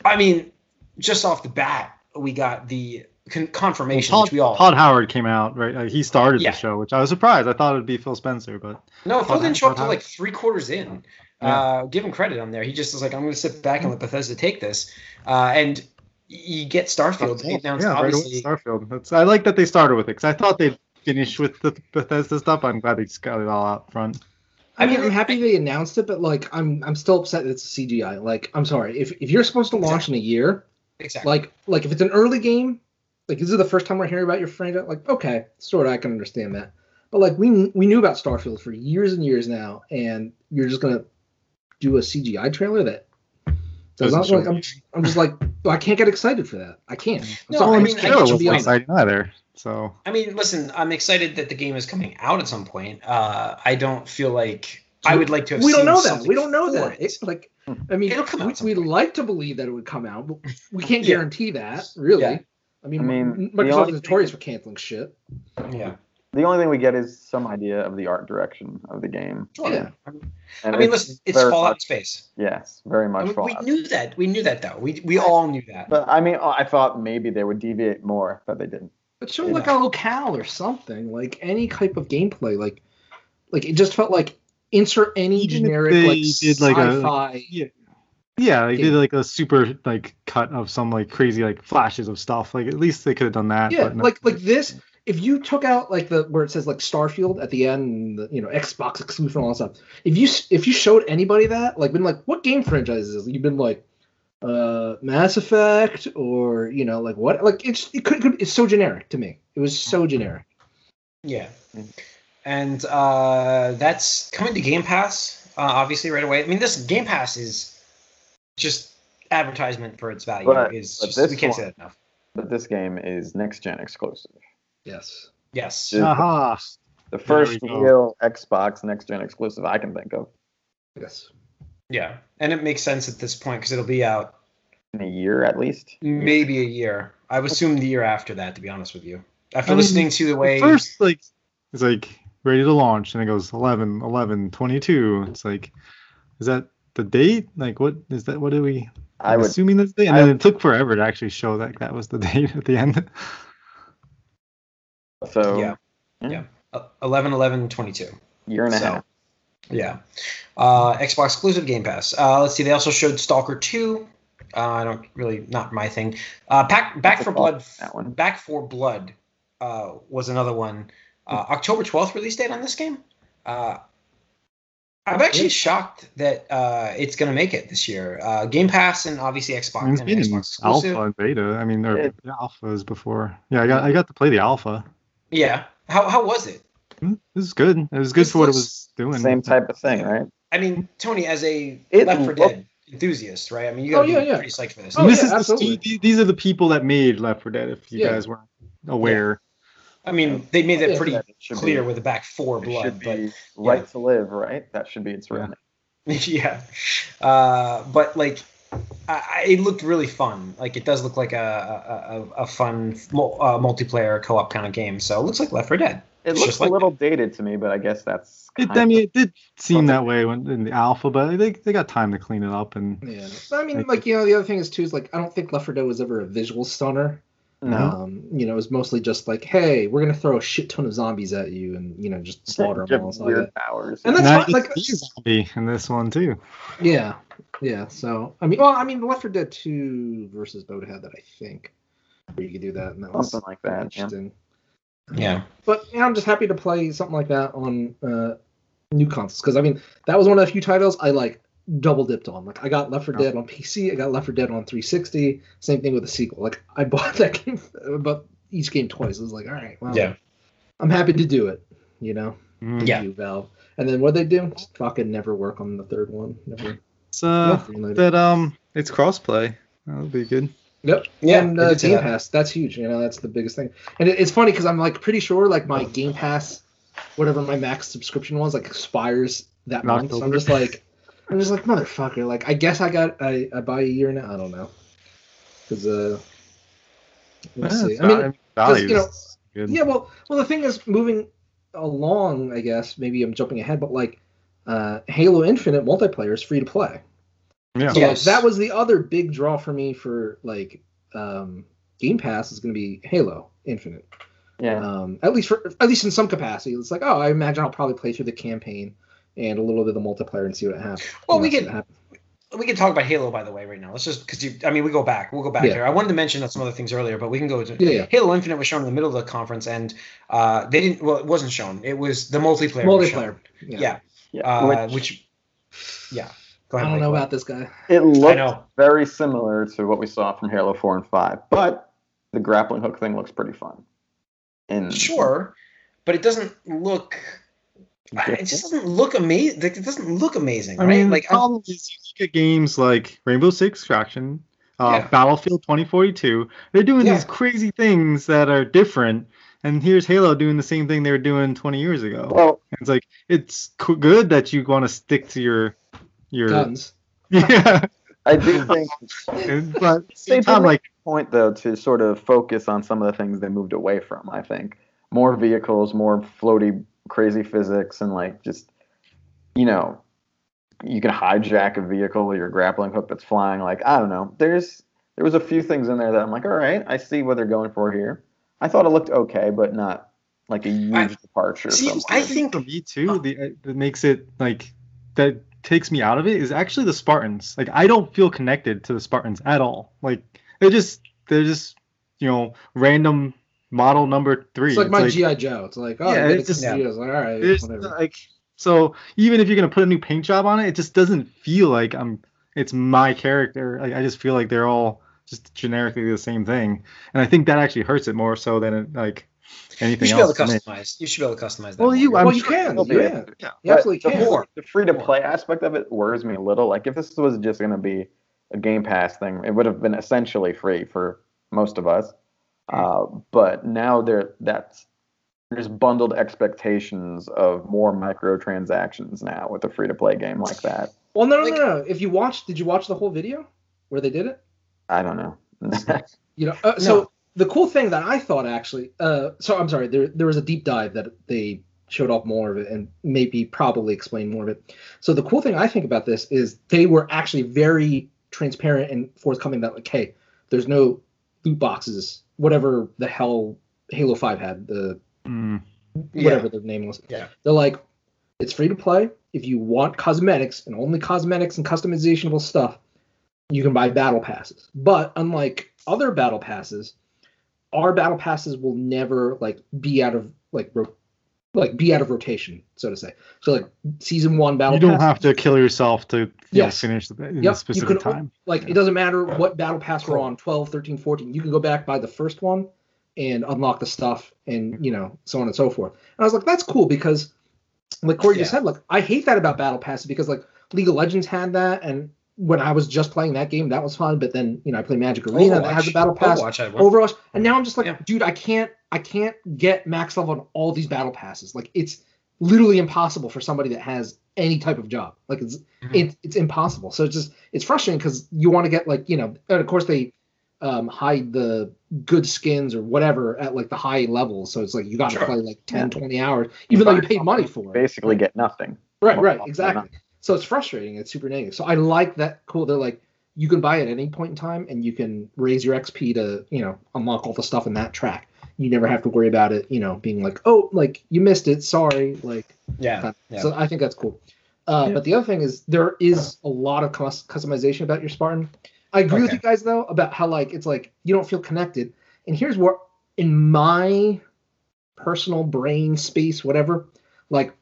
I mean, just off the bat, we got the con- confirmation, Todd, which we all Todd Howard came out, right? Uh, he started Yeah. the show, which I was surprised. I thought it would be Phil Spencer, but No, Phil Todd- didn't show up Todd till like three quarters in. Yeah. Uh, give him credit on there. He just was like, I'm going to sit back and let Bethesda take this. Uh, and you get Starfield. They announced, yeah, right away. Starfield. That's, I like that they started with it because I thought they'd finish with the Bethesda stuff. I'm glad they just got it all out front. I mean, I mean, I'm happy they announced it, but like, I'm I'm still upset that it's CGI. Like, I'm sorry if if you're supposed to launch in a year, exactly. like like if it's an early game, like this is the first time we're hearing about your franchise. Like, okay, sort of, I can understand that. But like, we we knew about Starfield for years and years now, and you're just gonna do a CGI trailer that does Doesn't show like. I'm, I'm just like, I can't get excited for that. I can't. I'm No, sorry, I I mean, mean, I the get trailer you wasn't beyond exciting either. So I mean, listen, I'm excited that the game is coming out at some point. Uh, I don't feel like I would like to have we don't seen know that. We don't know that. it. It's like, I mean, It'll come out we, we'd like to believe that it would come out, but we can't Yeah. guarantee that, really. Yeah. I mean, I mean, the Microsoft is notorious for canceling shit. Yeah. The only thing we get is some idea of the art direction of the game. Sure. Yeah. I mean, And I mean, listen, it's very Fallout much- space. Yes, very I much mean, we knew that. We knew that, though. We we all knew that. But I mean, I thought maybe they would deviate more, but they didn't. But show Yeah. like a locale or something, like any type of gameplay, like, like it just felt like insert any Even generic they like did, like, a- sci-fi. yeah, yeah, they did like a super like cut of some like crazy like flashes of stuff. Like at least they could have done that. yeah, but no. like like this. If you took out like the where it says like Starfield at the end, the, you know Xbox exclusive and all that stuff. If you if you showed anybody that, like, been like, what game franchises is? You've been like, uh, Mass Effect, or you know, like what? Like it's it could, could it's so generic to me. It was so generic. Yeah. Mm. And uh, that's coming to Game Pass, uh, obviously, right away. I mean, this Game Pass is just advertisement for its value. But- is but just, we can't say that enough. But this game is next gen exclusive. Yes. Yes. Yeah. aha. The first real Xbox next gen exclusive I can think of. Yes. Yeah. And it makes sense at this point because it'll be out in a year at least. Maybe a year. I would assume the year after that, to be honest with you. After I mean, listening to the way First, like, it's like ready to launch, and it goes 11, 11, 22. It's like, is that the date? Like, what is that? What are we? I I'm would assuming that's the date. And I- then it took forever to actually show that that was the date at the end. so Yeah. Yeah. uh, 11 11 22. year and a So, half. Yeah. Uh, Xbox exclusive Game Pass. Uh, let's see. They also showed Stalker 2. Uh, I don't really, not my thing. Uh, Back, Back That's a for Blood. that one. Back 4 Blood uh, was another one. Uh, October 12th release date on this game. Uh, I'm actually Yeah. shocked that uh, it's going to make it this year. Uh, Game Pass and obviously Xbox. I mean, it's and been in Xbox exclusive. alpha and beta. I mean, or It- the alphas before. Yeah, I got I got to play the alpha. Yeah. How, how was it? Hmm, This is good. It was good This for what it was doing. Same type of thing, right? I mean, Tony, as a It Left 4 looked- Dead enthusiast, right? I mean, you got Oh, to yeah, be yeah. pretty psyched for this. Oh, this yeah, is the absolutely. stu- these are the people that made Left 4 Dead. If you Yeah. guys weren't aware. I mean, they made that pretty That clear be, with the back four it blood, should but be right to live, right? That should be its real Yeah. name. yeah. Uh, but like, I, I- it looked really fun. Like, it does look like a a, a, a fun mul- uh, multiplayer co-op kind of game. So it looks like Left 4 Dead. It It's looks just a like little dated to me, but I guess that's. It, I mean, of- it did seem that way when in the alpha, but they, they got time to clean it up and Yeah. I mean, Like- like you know, the other thing is too is like I don't think Left 4 Dead was ever a visual stunner. No. Um, you know, it was mostly just like, hey, we're gonna throw a shit ton of zombies at you and you know just slaughter them all. and stuff like weird powers. And that's now fine, like- see a zombie in this one too. Yeah, yeah. So I mean, well, I mean, Left 4 Dead 2 versus Boat had that, I think, where you could do that, and that was Something like that. Yeah. interesting. Yeah. But yeah, I'm just happy to play something like that on uh, new consoles because I mean that was one of the few titles I like double dipped on. Like I got Left 4 Dead on PC, I got Left 4 Dead on 360. Same thing with the sequel. Like I bought that game, but each game twice. I was like, all right, well, Yeah. I'm happy to do it. You know, Mm. Yeah. you Valve. And then what they do? Just fucking never work on the third one. Never. It's uh that um it's crossplay. That'll be good. Yep. Yeah, and uh, did say Game that. Pass, that's huge. You know, that's the biggest thing. And it, it's funny because I'm like pretty sure like my Game Pass, whatever my max subscription was, like expires that In month. So I'm just like, I'm just like motherfucker. Like I guess I got I, I buy a year now. I don't know. Because uh, let's Yeah, see. I mean, values you know, good. yeah. Well, well, the thing is, moving along, I guess maybe I'm jumping ahead, but like, uh, Halo Infinite multiplayer is free to play. yeah. So Yes. like, that was the other big draw for me for like um, Game Pass is going to be Halo Infinite. Yeah. Um, at least for at least in some capacity, it's like oh, I imagine I'll probably play through the campaign and a little bit of the multiplayer and see what happens. Well, we can- what happens. We can talk about Halo, by the way, right now. Let's just because you. I mean, we go back. We'll go back Yeah. here. I wanted to mention some other things earlier, but we can go to Yeah, yeah. Halo Infinite was shown in the middle of the conference, and uh, they didn't. Well, it wasn't shown. It was the multiplayer. multiplayer. Yeah. Yeah. yeah. Uh, which, which, yeah. Go I don't know Mike. about this guy. it looks very similar to what we saw from Halo 4 and 5, but the grappling hook thing looks pretty fun. And Sure, but it doesn't look. I- It just doesn't look amazing. It doesn't look amazing, I right? mean, like the problem is you look at games like Rainbow Six Extraction, uh, Yeah. Battlefield 2042. They're doing Yeah. these crazy things that are different, and here's Halo doing the same thing they were doing 20 years ago. well, It's like it's co- good that you want to stick to your your Guns. yeah, I do think and- but They same time, did like point though to sort of focus on some of the things they moved away from. I think more vehicles, more floaty, crazy physics, and like just you know, you can hijack a vehicle with your grappling hook that's flying. Like I don't know, there's there was a few things in there that I'm like, all right, I see what they're going for here. I thought it looked okay, but not like a huge I- departure. See, I I think think- for me too, the uh, that makes it like that takes me out of it is actually the Spartans. Like I don't feel connected to the Spartans at all. Like they're just they're just you know random model number three. It's like my GI Joe. It's like oh, Yeah, yeah, it's just- yeah. Like, all right, There's whatever. like so even if you're gonna put a new paint job on it, it just doesn't feel like I'm it's my character. Like I just feel like they're all just generically the same thing, and I think that actually hurts it more so than it, like you anything should be able to to me. customize. You should be able to customize that. Well, you, I'm well, you can. they'll Yeah, yeah. you absolutely the, can. more. The free to play aspect of it worries me a little. Like if this was just going to be a Game Pass thing, it would have been essentially free for most of us. Uh, but now there that's there's bundled expectations of more microtransactions now with a free to play game like that. Well, no, no, Like- no, no. If you watched, did you watch the whole video where they did it? I don't know. You know, uh, so the cool thing that I thought actually, uh, so I'm sorry, there there was a deep dive that they showed off more of it and maybe probably explained more of it. So the cool thing I think about this is they were actually very transparent and forthcoming that like, hey, there's no loot boxes, whatever the hell Halo Five had, the Mm. whatever the name was. Yeah. They're like, it's free to play. If you want cosmetics and only cosmetics and customizationable stuff, you can buy battle passes. But unlike other battle passes, our battle passes will never like be out of like ro- like be out of rotation, so to say. So like season one battle You don't pass, have to kill yourself to you know, Yes. finish the, in Yep, a you specific can- time. like it doesn't matter what battle pass we're on 12 13 14 you can go back by the first one and unlock the stuff and mm-hmm. you know so on and so forth and i was like that's cool because like corey just said like i hate that about battle passes because like league of legends had that and when i was just playing that game that was fun but then you know i play magic arena that has a battle pass Overwatch had one. overwatch and now i'm just like Yeah. dude i can't i can't get max level on all these battle passes like it's literally impossible for somebody that has any type of job like it's Mhm. it, it's impossible so it's just it's frustrating because you want to get like you know and of course they um, hide the good skins or whatever at like the high levels so it's like you got to Sure. play like 10 Yeah. 20 hours even though you paid money for it Basically, get nothing. Right, Well, right, exactly. So it's frustrating. It's super negative. So I like that. Cool. They're like, you can buy at any point in time, and you can raise your XP to, you know, unlock all the stuff in that track. You never have to worry about it, you know, being like, oh, like you missed it. Sorry. Like, yeah, yeah. so I think that's cool. Uh, Yeah. But the other thing is, there is a lot of customization about your Spartan. I agree with you guys though about how like it's like you don't feel connected. And here's where, in my personal brain space, whatever, like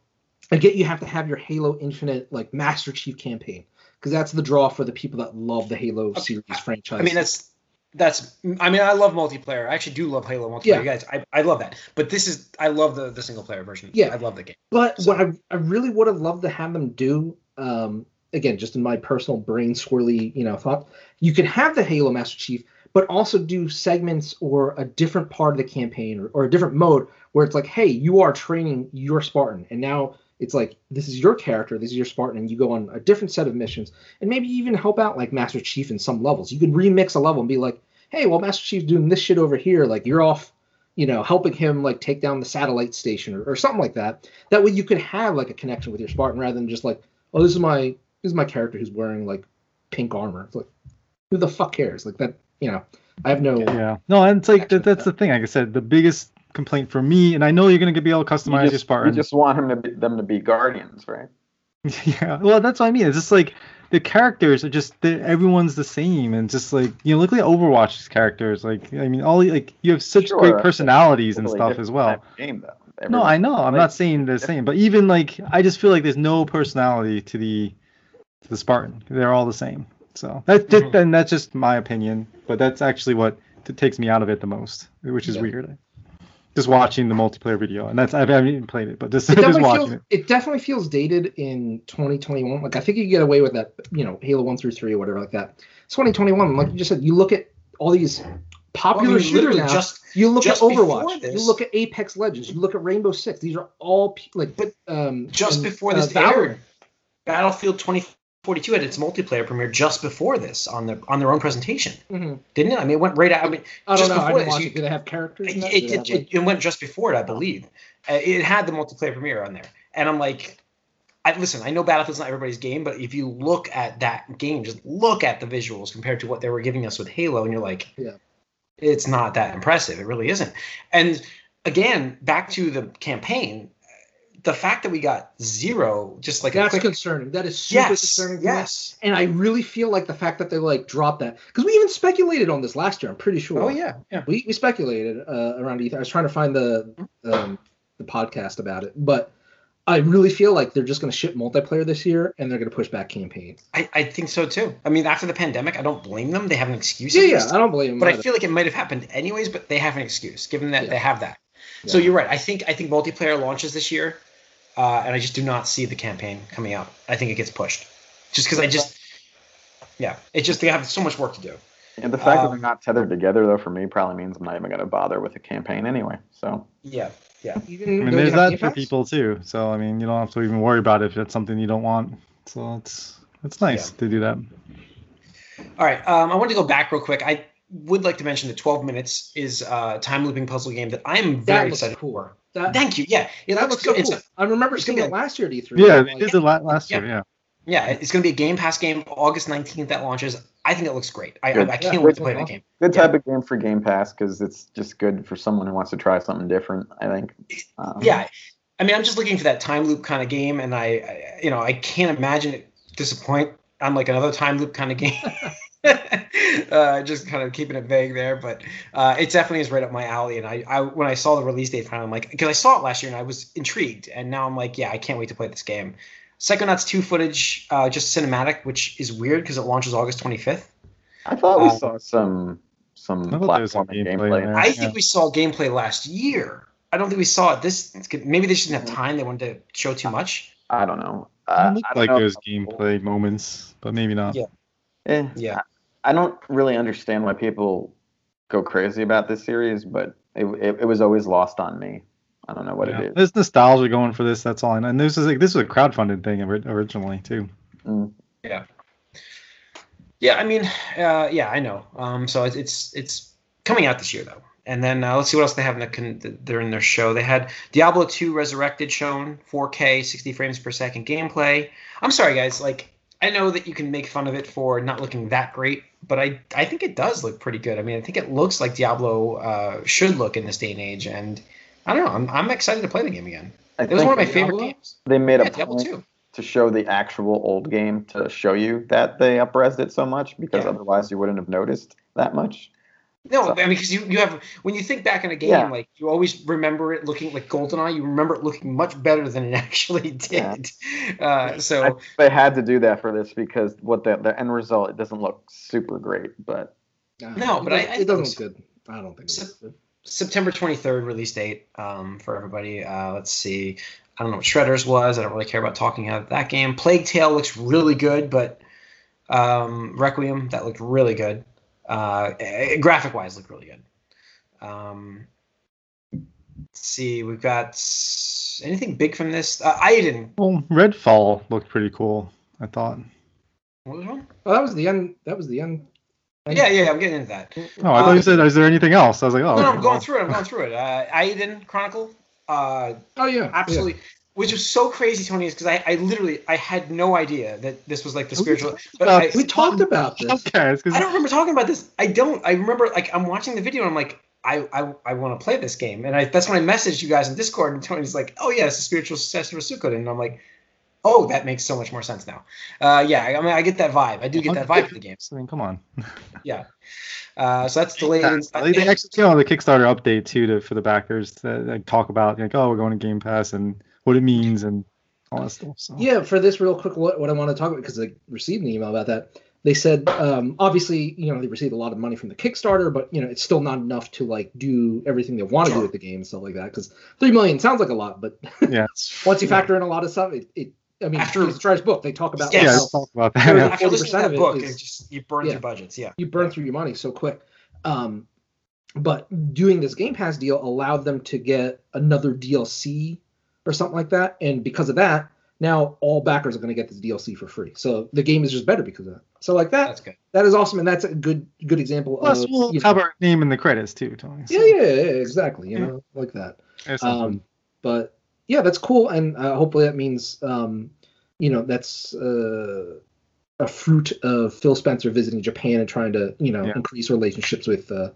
I get you have to have your Halo Infinite like Master Chief campaign because that's the draw for the people that love the Halo series franchise. I mean, that's that's. I mean, I love multiplayer. I actually do love Halo multiplayer, Yeah. guys. I, I love that. But this is I love the the single player version. Yeah. I love the game. But So- what I, I really would have loved to have them do, um, again, just in my personal brain swirly, you know, thought, you could have the Halo Master Chief, but also do segments or a different part of the campaign or, or a different mode where it's like, hey, you are training your Spartan, and now it's like this is your character, this is your Spartan, and you go on a different set of missions, and maybe even help out like Master Chief in some levels. You could remix a level and be like, hey, well, Master Chief's doing this shit over here, like you're off you know, helping him like take down the satellite station or, or something like that. That way you could have like a connection with your Spartan rather than just like, oh, this is my this is my character who's wearing like pink armor. It's like, who the fuck cares? Like that, you know, I have no. Yeah. No, and it's like that, that's the thing. Like I said, the biggest complaint for me, and I know you're gonna be able to You customize your just, Spartan. you just want him to be, them to be guardians, right? Yeah, well, that's what I mean. It's just like the characters are just everyone's the same, and just like you know, look at Overwatch's characters. Like, I mean, all like you have such Sure, great personalities and stuff as well. Game though. No, I know. I'm not saying the same, but even like I just feel like there's no personality to the to the Spartan. They're all the same. So that's just, Mhm. and that's just my opinion, but that's actually what t- takes me out of it the most, which is Yeah. weird just watching the multiplayer video, and that's I haven't even played it, but just, it just watching feels, it. It definitely feels dated in 2021. Like I think you get away with that, you know, Halo one through three or whatever like that. 2021, like you just said, you look at all these popular well, I mean, shooters now. Just, you look just at Overwatch, you look at Apex Legends, you look at Rainbow Six. These are all like, but um, just and, before uh, this, uh, Battlefield 20 42 had its multiplayer premiere just before this on their on their own presentation, mm-hmm. didn't it? I mean, it went right out. I mean, I just know. Before I this, you, Did it have characters? It, it, it, went just before it, I believe. Uh, it had the multiplayer premiere on there, and I'm like, I, listen, I know Battlefield's not everybody's game, but if you look at that game, just look at the visuals compared to what they were giving us with Halo, and you're like, yeah. it's not that impressive. It really isn't. And again, back to the campaign, the fact that we got zero, just like That's quick, concerning. That is super yes, concerning. yes. And I really feel like the fact that they like dropped that because we even speculated on this last year. I'm pretty sure. Oh yeah, yeah. we, we speculated uh, around Ethan. I was trying to find the um, the podcast about it, but I really feel like they're just going to ship multiplayer this year and they're going to push back campaign. I, I think so too. I mean, after the pandemic, I don't blame them. They have an excuse. Yeah, yeah. I don't blame them. but I feel like it might have happened anyways. But they have an excuse, given that Yeah. they have that. So you're right. I think I think multiplayer launches this year, uh, and I just do not see the campaign coming out. I think it gets pushed, just because I just, yeah, it just they have so much work to do. And the fact that Um, they're not tethered together though, for me, probably means I'm not even going to bother with a campaign anyway. So Yeah, yeah. I mean, there's that for people too. So I mean, you don't have to even worry about it if that's something you don't want. So it's it's nice Yeah. to do that. All right. Um, I want to go back real quick. I would like to mention that 12 minutes is a time looping puzzle game that I'm very looks excited cool. for. That, Thank you. Yeah, it that looks looks so good. Cool. a- I remember it's seeing gonna it be- last year at E3. Yeah, I'm they like, did it last year. Yeah. yeah, it's going to be a Game Pass game August 19th that launches. I think it looks great. I, I, I can't Yeah, wait to play awesome. that game. Good Yeah. type of game for Game Pass because it's just good for someone who wants to try something different. I think. Um, Yeah, I mean, I'm just looking for that time loop kind of game, and I, I you know, I can't imagine it disappoint on like another time loop kind of game. uh, just kind of keeping it vague there, but uh, it definitely is right up my alley. And I, I when I saw the release date, finally, I'm like, because I saw it last year and I was intrigued, and now I'm like, yeah, I can't wait to play this game. Psychonauts 2 footage, uh, just cinematic, which is weird because it launches August 25th. I thought we Uh, saw some some I was platforming gameplay gameplay. there. I Yeah. think we saw gameplay last year. I don't think we saw it this. Maybe they just didn't have time. They wanted to show too much. I don't know. It Uh, looked I don't like know. there's gameplay moments, but maybe not. Yeah. Eh, Yeah. I don't really understand why people go crazy about this series, but it, it, it was always lost on me. I don't know what Yeah. it is. There's nostalgia going for this. That's all I know. And this is like this was a crowdfunded thing originally too. Mm. Yeah, I mean, uh, yeah, I know. Um, so it's, it's it's coming out this year though. And then uh, let's see what else they have in the con- during their show. They had Diablo 2 Resurrected shown, 4K, 60 frames per second gameplay. I'm sorry, guys. Like, I know that you can make fun of it for not looking that great, but I I think it does look pretty good. I mean, I think it looks like Diablo uh, should look in this day and age. And I don't know. I'm, I'm excited to play the game again. I It was one of my think favorite games. they made Yeah, a Diablo point 2. to show the actual old game to show you that they upresed it so much because Yeah. otherwise you wouldn't have noticed that much. No, So- I mean, because you, you have when you think back in a game, Yeah. like you always remember it looking like GoldenEye. You remember it looking much better than it actually Yeah. did. Uh, so They had to do that for this because what the, the end result it doesn't look super great, but Nah, No, it but I- I it doesn't look good. I don't think it So- looks good. September 23rd release date um, for everybody. Uh, let's see. I don't know what Shredders was. I don't really care about talking about that game. Plague Tale looks really good, but um, Requiem that looked really good. Uh, graphic wise, looked really good. Um, let's see, we've got anything big from this. Uh, Eiyuden. Well, Redfall looked pretty cool. I thought. What was one? Well, that was the end. That was the end. Yeah, yeah, I'm getting into that. Oh, I thought Uh, you said, "Is there anything else?" I was like, "Oh." no, no, I'm going through it. I'm going through it. Uh, Eiyuden Chronicle. Uh, Oh yeah, absolutely which was so crazy tony is because I, I literally i had no idea that this was like the spiritual but about I, We talked about this. Okay, it's 'cause- I don't remember talking about this i don't i remember like i'm watching the video and i'm like i i, I want to play this game and I, that's when i messaged you guys in discord and tony's like oh yeah it's a spiritual successor of Suikoden and i'm like oh that makes so much more sense now uh yeah i, I mean i get that vibe i do get that vibe for the games. I mean, come on. Yeah. Uh so that's delayed they, they actually came out with a Kickstarter update too to, for the backers that like, talk about like, oh, we're going to Game Pass and what it means and all that stuff. So. Yeah, for this real quick, what, what I want to talk about because I received an email about that. They said, um, obviously, you know, they received a lot of money from the Kickstarter, but you know, it's still not enough to like do everything they want to do with the game and stuff like that. Because three million sounds like a lot, but yeah. once you factor in a lot of stuff, it, it I mean, After- After Strike's book, they talk about Yes. yeah, how talk about that. Yeah. after listening to 40% that of it book is- it's just you burn yeah. through budgets yeah you burn through your money so quick. Um, but doing this Game Pass deal allowed them to get another DLC or something like that, and because of that, now all backers are going to get this DLC for free. So the game is just better because of that. So like that, that's good that is awesome, and that's a good good example Plus, of we'll you know- have our name in the credits too, Tony. so yeah, yeah, yeah, exactly. You Yeah. know, like that. Um, but yeah, that's cool, and uh, hopefully that means um, you know that's uh, a fruit of Phil Spencer visiting Japan and trying to you know Yeah. increase relationships with uh, and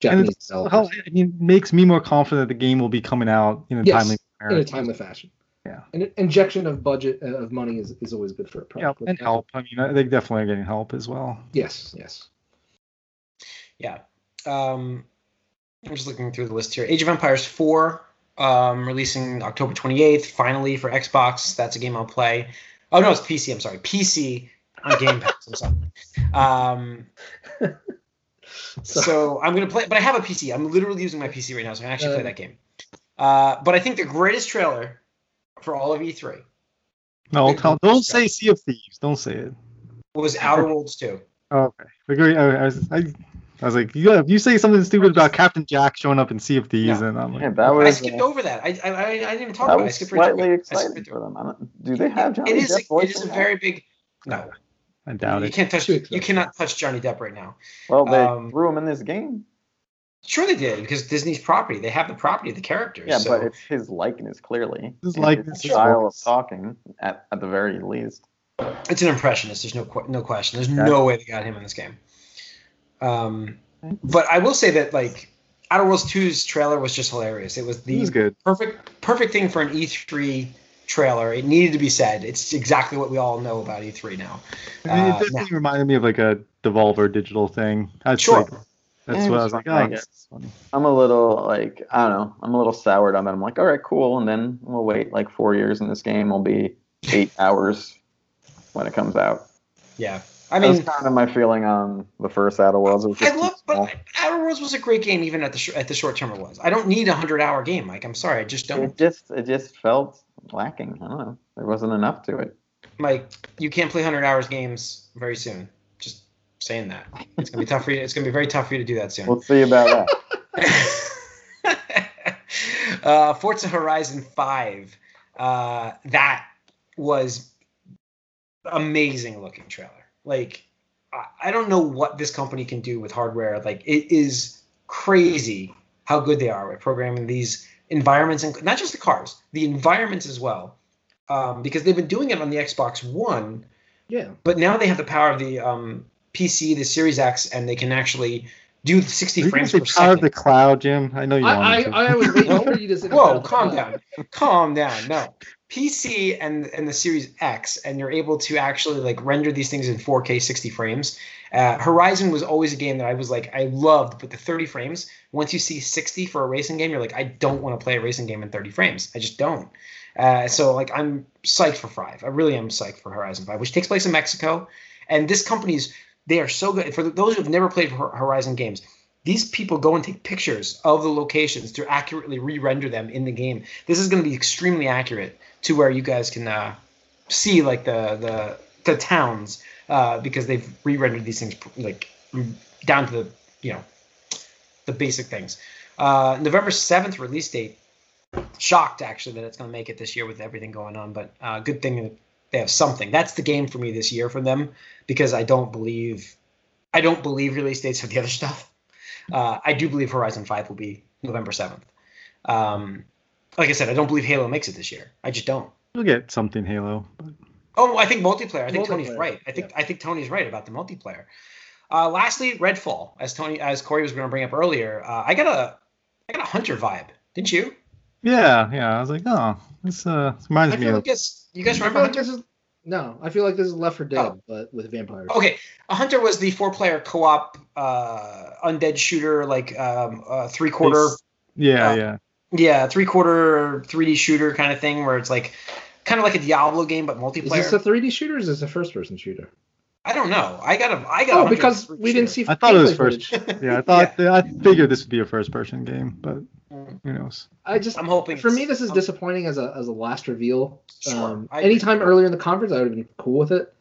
Japanese it's developers how, I mean, makes me more confident that the game will be coming out in a Yes, timely in a timely fashion. Yeah. An injection of budget uh, of money is, is always good for a Yeah, and help. I mean, they definitely are getting help as well. Yes, yes. Yeah. Um, I'm just looking through the list here. Age of Empires 4, um, releasing October 28th, finally for Xbox. That's a game I'll play. Oh, no, it's PC. I'm sorry. PC on Game Pass. I'm sorry. Um, So- so I'm going to play, but I have a PC. I'm literally using my PC right now, so I can actually play Uh, that game. Uh, but I think the greatest trailer for all of E3 No, tell, don't stuff. say Sea of Thieves. Don't say it. was Outer Worlds 2. Oh, okay. Agree. I, I, was, I, I was like, you, if you say something stupid about Captain Jack showing up in Sea of Thieves, Yeah. then I'm like, yeah, that I skipped uh, over that. I, I, I I didn't even talk about it. I was skipped right through slightly it. I skipped exciting right through for them. I don't, do they have it. Johnny It is, Depp a, it voice is a that? very big. No. I doubt you it. can't touch. You cannot touch Johnny Depp right now. Well, they Um, threw him in this game. Sure, they did because Disney's property. They have the property of the characters. Yeah, so. but it's his likeness clearly. His and likeness, his style of talking at, at the very least. It's an impressionist. There's no que- no question. There's Yeah. no way they got him in this game. Um, but I will say that like Outer Worlds 2's trailer was just hilarious. It was It the was good. perfect perfect thing for an E3 trailer. It needed to be said. It's exactly what we all know about E3 now. I mean, Uh, it definitely now- reminded me of like a Devolver digital thing. That's Sure. like that's Yeah, what I was like. I guess. I'm a little like I don't know. I'm a little soured on it. I'm like, all right, cool, and then we'll wait like four years, and this game will be eight hours when it comes out. Yeah, I mean, that's kind of my feeling on the first Outer Worlds. It was I love, but Outer Worlds was a great game even at the sh- at the short term it was. I don't need a hundred hour game, Mike. I'm sorry, I just don't. it just it just felt lacking. I don't know. There wasn't enough to it. Mike, you can't play hundred hours games very soon. Just saying that. It's gonna be tough for you. It's gonna be very tough for you to do that soon. We'll see about that. uh, Forza Horizon 5. Uh, that was amazing looking trailer. Like, I, don't know what this company can do with hardware. Like, it is crazy how good they are at programming these environments and not just the cars, the environments as well. Um, because they've been doing it on the Xbox One, Yeah. but now they have the power of the um, PC, the Series X, and they can actually do 60 Are you frames say per power of the cloud, Jim? I know you I, I, wanted to. I was waiting for you to say. Whoa, calm down. Calm down. No. PC and and the Series X, and you're able to actually like render these things in 4K 60 frames. Uh, Horizon was always a game that I was like I loved, but the 30 frames. Once you see 60 for a racing game, you're like I don't want to play a racing game in 30 frames. I just don't. Uh, so like I'm psyched for Five. I really am psyched for Horizon Five, which takes place in Mexico, and this company's they are so good. For those who have never played Horizon games, these people go and take pictures of the locations to accurately re-render them in the game. This is going to be extremely accurate to where you guys can uh, see like the the the towns uh, because they've re-rendered these things like down to the you know the basic things. Uh, November seventh release date. Shocked actually that it's going to make it this year with everything going on, but uh, good thing they have something. That's the game for me this year for them because I don't believe I don't believe release dates for the other stuff. Uh, I do believe Horizon Five will be November seventh. Um, like I said, I don't believe Halo makes it this year. I just don't. We'll get something Halo. But Oh, I think multiplayer. I think Tony's right. I think I think Tony's right about the multiplayer. Uh, lastly, Redfall, as Tony as Corey was going to bring up earlier. Uh, I got a I got a Hunter vibe, didn't you? Yeah, yeah. I was like, oh, this uh this reminds I me feel of. like this. You guys I remember feel like Hunter? this is no. I feel like this is Left 4 Dead, Oh. but with vampires. Okay, a Hunter was the four-player co-op uh, undead shooter, like um, uh, three-quarter Yeah, uh, yeah. Yeah, three quarter 3D shooter kind of thing where it's like kind of like a Diablo game but multiplayer. Is this a 3D shooter or is this a first person shooter? I don't know. I got a I got. a Oh, hundred because free we didn't see. I thought it was first. Yeah, I thought I figured this would be a first person game, but who knows? I just I'm hoping for me this is I'm- disappointing as a as a last reveal. Sure, Um, I agree. anytime earlier in the conference, I would have been cool with it.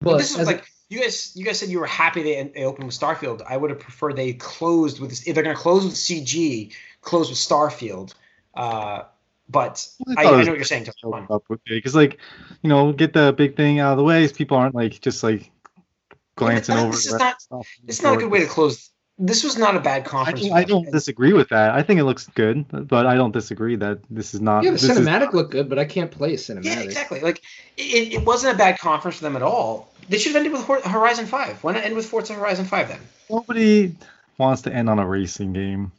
But But this is like you guys. You guys said you were happy they, they opened with Starfield. I would have preferred they closed with. If they're going to close with CG, close with Starfield. Uh, but I, I I know what you're saying. Tony. Come on. up with it because like you know get the big thing out of the way so people aren't like just like glancing not- over this is not- of the stuff. It's not a good way to close. This was not a bad conference. don't, I don't disagree with that. I think it looks good, but I don't disagree that this is not. yeah, the this is- cinematic looked good, but I can't play a cinematic. Yeah, exactly. Like it, it wasn't a bad conference for them at all. They should have ended with Horizon Five. Why not end with Forza Horizon Five then? nobody wants to end on a racing game.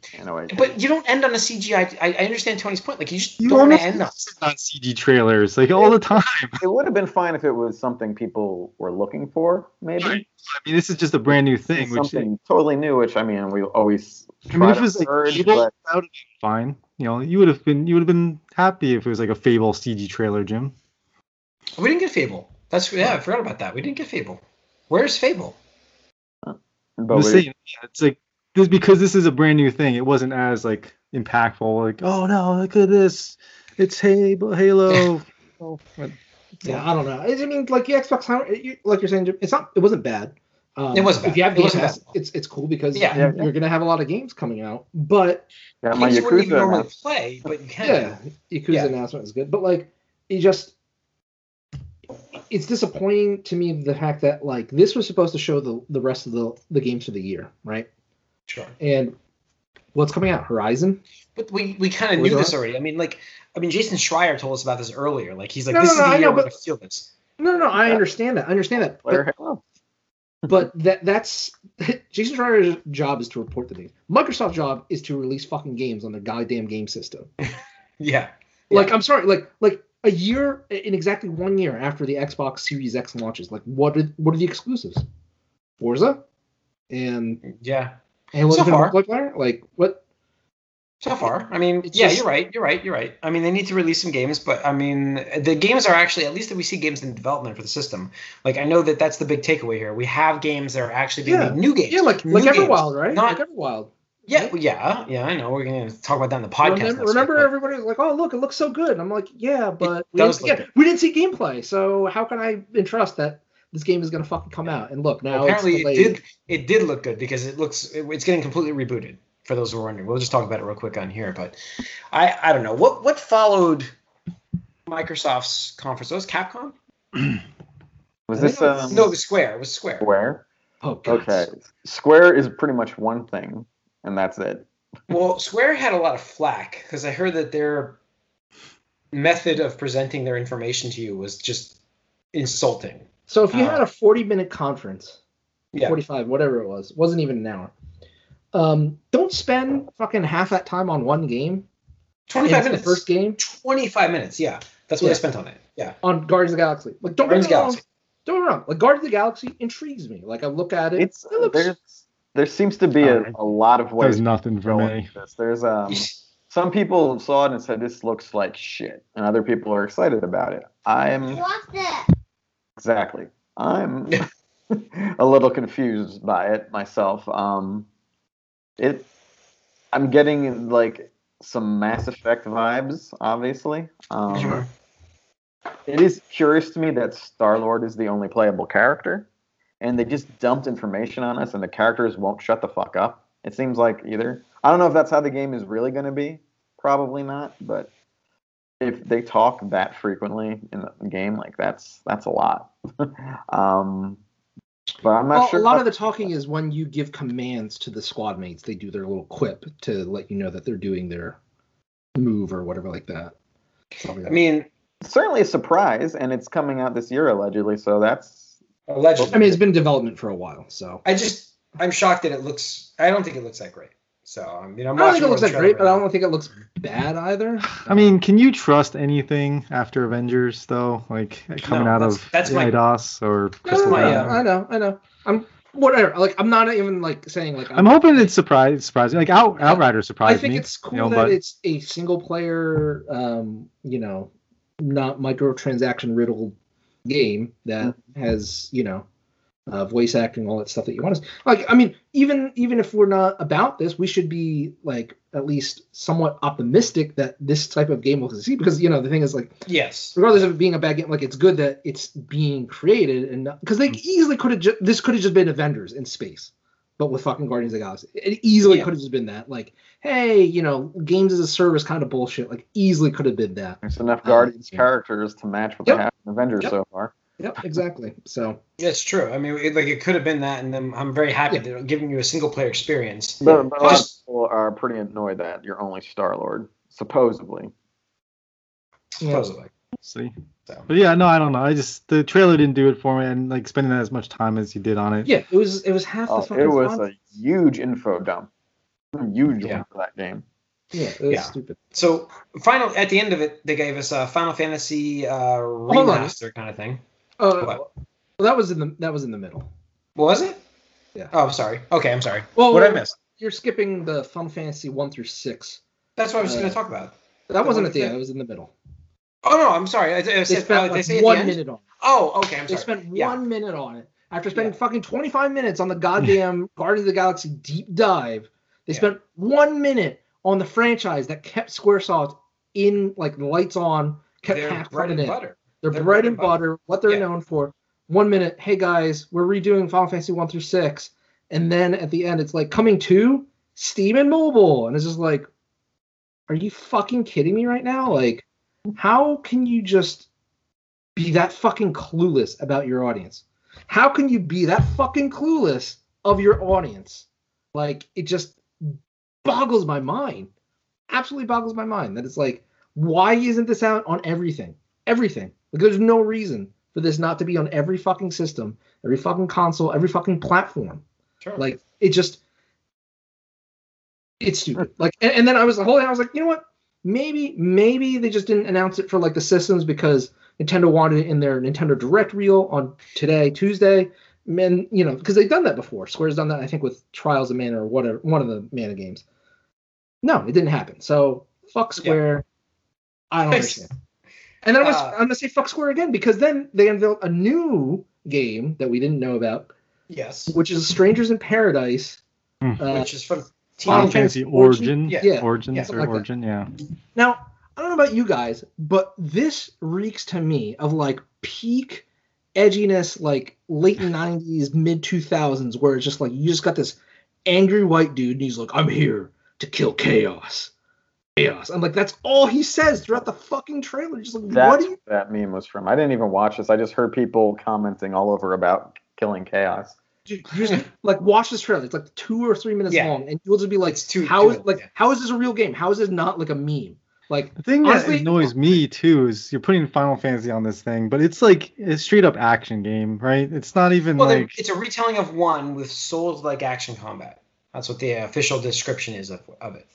But you don't end on a CGI. I, I understand Tony's point. Like you just You don't want to end on. on CG trailers like all the time. it would have been fine if it was something people were looking for, maybe. I mean, this is just a brand new thing. Which something totally new, which I mean, we always I mean, if it was like urge, Fable, but that would have been fine. You know, you would have been you would have been happy if it was like a Fable CG trailer, Jim. We didn't get Fable. That's yeah. I forgot about that. We didn't get Fable. Where's Fable? I'm but just we, saying, yeah, it's like this because this is a brand new thing. It wasn't as like impactful. Like, oh no, look at this, it's Halo. Halo. Oh, but- Yeah, I don't know. I mean, like the Xbox, how- like you're saying, it's not. It wasn't bad. Um, It wasn't bad. If you have It Game Pass, it's it's cool because Yeah. you- you're gonna have a lot of games coming out. But got my Games you wouldn't even normally play, but you can. yeah, Yakuza Yeah. announcement is good. But like, you just it's disappointing to me the fact that like this was supposed to show the the rest of the the games for the year, right? Sure. And what's coming out? Horizon. But we, we kind of knew this already. I mean, like, I mean, Jason Schreier told us about this earlier. Like, he's like, No, this no, is no, the I year know, we're but- gonna feel this. No, no, I Yeah. understand that. I understand that. But, Player but that that's Jason Schreier's job is to report the news. Microsoft's job is to release fucking games on their goddamn game system. Yeah. Like I'm sorry, like like a year in exactly one year after the Xbox Series X launches, like what are what are the exclusives? Forza and Yeah. Halo So Infinite far. multiplayer. Like what? So far, I mean, It's yeah, just- you're right. You're right. You're right. I mean, they need to release some games, but I mean, the games are actually at least that we see games in development for the system. Like, I know that that's the big takeaway here. We have games that are actually being Yeah. made, new games. Yeah, like new like games. Everwild, right? Not like Everwild. yeah, well, yeah, yeah. I know. We're gonna talk about that in the podcast. remember, remember week, but- everybody was like, "Oh, look, it looks so good." And I'm like, "Yeah, but we didn't, look yeah, we didn't see gameplay, so how can I entrust that this game is gonna fucking come out?" And look, now apparently it's it did. It did look good because it looks. it- it's getting completely rebooted. For those who are wondering, we'll just talk about it real quick on here. But I, I don't know what what followed Microsoft's conference. Was Capcom? Was this think it was- um, No, it was Square. It was Square. Square? Oh, God. Okay. Square is pretty much one thing, and that's it. Well, Square had a lot of flack because I heard that their method of presenting their information to you was just insulting. So if you Uh, had a 40 minute conference, Yeah. 45, whatever it was, wasn't even an hour. Um, don't spend fucking half that time on one game. 25 It's minutes. The first game 25 minutes. Yeah. That's what Yeah. I spent on it. Yeah. on Guardians of the Galaxy. Like, don't Guardians get of me wrong. Galaxy. Don't get me wrong. Like, Guardians of the Galaxy intrigues me. Like, I look at it. It's it looks. there's there seems to be a, a lot of ways Does nothing for me. this. There's um some people saw it and said this looks like shit, and other people are excited about it. I'm exactly. I'm a little confused by it myself. Um, it. I'm getting like some Mass Effect vibes, obviously. Um, Sure. it is curious to me that Star Lord is the only playable character, and they just dumped information on us, and the characters won't shut the fuck up. It seems like either. I don't know if that's how the game is really going to be. Probably not, but if they talk that frequently in the game, like that's that's a lot. um, but I'm not Well, sure. a lot of the talking is when you give commands to the squad mates, they do their little quip to let you know that they're doing their move or whatever like that. Stuff like I that. mean, certainly a surprise, and it's coming out this year allegedly. So that's allegedly. I mean, it's been in development for a while, so I just, I'm shocked that it looks, I don't think it looks that great. So, I mean, I'm I don't think it looks that trailer great, but I don't think it looks bad either. I mean, can you trust anything after Avengers though? Like coming No, out that's- of that's my- Eidos or Crystal no, no, my, I know, I know. I'm whatever. Like, I'm not even like saying like I'm hoping it's surprise surprising. Like Out Outrider surprised me. I think me. it's cool you know, that but it's a single player, um, you know, not microtransaction riddled game that Mm-hmm. has, you know, uh, voice acting, all that stuff that you want to. Like, I mean, even even if we're not about this, we should be like at least somewhat optimistic that this type of game will succeed because you know the thing is like Yes. regardless of it being a bad game, like it's good that it's being created and because they easily could have ju- this could have just been Avengers in space, but with fucking Guardians of the Galaxy, it easily Yeah. could have just been that. Like, hey, you know, games as a service kind of bullshit. Like, easily could have been that. there's enough Guardians yeah. characters to match what Yep. they have in Avengers Yep. so far. Yep, exactly. So It's true. I mean, it, like it could have been that, and then I'm very happy Yeah. that they're giving you a single player experience. But, but a lot of people are pretty annoyed that you're only Star Lord, supposedly. yeah. Supposedly. see. So. But yeah, no, I don't know. I just the trailer didn't do it for me, and like spending as much time as you did on it. yeah, it was it was half the Oh, it was fun. a huge info dump. A huge Yeah. one for that game. yeah, it was Yeah. stupid. So final at the end of it, they gave us a Final Fantasy uh, remaster kind of thing. Uh, What? well, that was in the that was in the middle. Was it? Yeah. Oh, I'm sorry. Okay, I'm sorry. Well, what did I miss? You're skipping the Final Fantasy one through six. That's what I was Uh, going to talk about. That wasn't at the end. It was in the middle. Oh no, I'm sorry. I, I They said, oh, spent I like say at the one minute on. it. Oh, okay. I'm They sorry. They spent Yeah. one minute on it after spending Yeah. fucking 25 minutes on the goddamn Guardians of the Galaxy deep dive. They Yeah. spent one minute on the franchise that kept SquareSoft in like lights on, kept half bread and butter. They're, They're bread and butter, what they're Yeah. known for. One minute, hey guys, we're redoing Final Fantasy one through six, and then at the end it's like coming to Steam and mobile, and it's just like, are you fucking kidding me right now? Like, how can you just be that fucking clueless about your audience? How can you be that fucking clueless of your audience? Like it just boggles my mind. Absolutely boggles my mind that it's like, why isn't this out on everything? Everything. Like, there's no reason for this not to be on every fucking system, every fucking console, every fucking platform. Sure. Like it just it's stupid. Like and, and then I was the whole I was like, you know what? Maybe maybe they just didn't announce it for like the systems because Nintendo wanted it in their Nintendo Direct reel on today, Tuesday. And you know, because they've done that before. Square's done that, I think, with Trials of Mana or whatever, one of the Mana games. No, it didn't happen. So fuck Square. I don't Thanks. understand. And then I was, Uh, I'm gonna say fuck Square again because then they unveiled a new game that we didn't know about, yes. which is Strangers in Paradise. Hmm. Uh, Which is from Final Final Fantasy Fantasy Origin? Origin, Yeah. Yeah. Origins Yeah, or something like that. Origin, yeah. Now, I don't know about you guys, but this reeks to me of like peak edginess, like late 90s, mid 2000s, where it's just like you just got this angry white dude and he's like, I'm here to kill chaos. Chaos. I'm like, that's all he says throughout the fucking trailer. Just like, what That's do you. where that meme was from. I didn't even watch this. I just heard people commenting all over about killing chaos. You just like watch this trailer. It's like two or three minutes Yeah. long, and you'll just be like, It's too- "How too is like yeah. how is this a real game? How is this not like a meme?" Like The thing Honestly- that annoys me too is you're putting Final Fantasy on this thing, but it's like a straight up action game, right? It's not even Well, like it's a retelling of one with Souls-like action combat. That's what the official description is of, of it.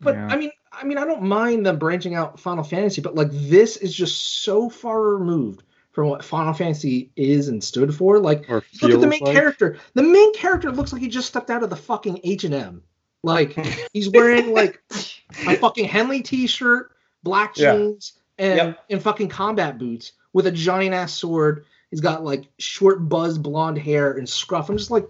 But Yeah. I mean, I mean, I don't mind them branching out Final Fantasy, but like this is just so far removed from what Final Fantasy is and stood for. Like, look at the main like. character. The main character looks like he just stepped out of the fucking H and M. Like he's wearing like a fucking Henley T-shirt, black Yeah. jeans, and Yep. and fucking combat boots with a giant ass sword. He's got like short buzz blonde hair and scruff. I'm just like,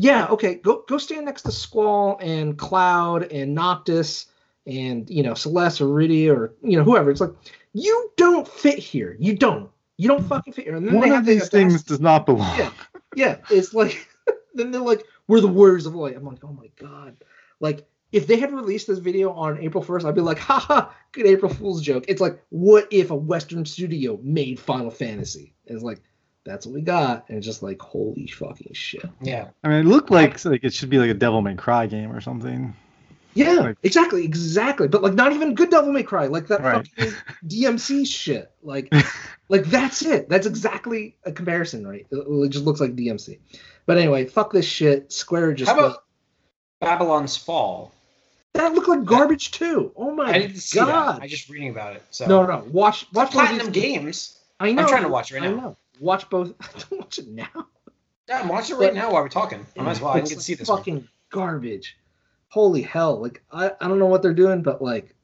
yeah, okay, go go stand next to Squall and Cloud and Noctis and you know Celeste or Rydia or you know whoever. It's like you don't fit here. You don't. You don't fucking fit here. And then One they of these things audacity- does not belong. Yeah. yeah, it's like then they're like, we're the warriors of light. I'm like, oh my god. Like if they had released this video on April 1st, I'd be like, haha, good April Fool's joke. It's like, what if a Western studio made Final Fantasy? It's like, that's what we got. And just like, holy fucking shit. Yeah. I mean, it looked like like it should be like a Devil May Cry game or something. Yeah, Like- exactly, exactly. But like not even good Devil May Cry, like that Right. fucking DMC shit. Like like that's it. That's exactly a comparison, right? It, it just looks like DMC. But anyway, fuck this shit. Square just How about Babylon's Fall? That looked like garbage too. Oh my I didn't see god! that. I just reading about it. So No, no, watch watch both Platinum Games. I know. I'm trying to watch it right I now. know. Watch both. Don't watch it now. Yeah, I'm watching it right But- now while we're talking. I might as well. I It's didn't get to see this one. fucking garbage. Holy hell! Like I, I don't know what they're doing, but like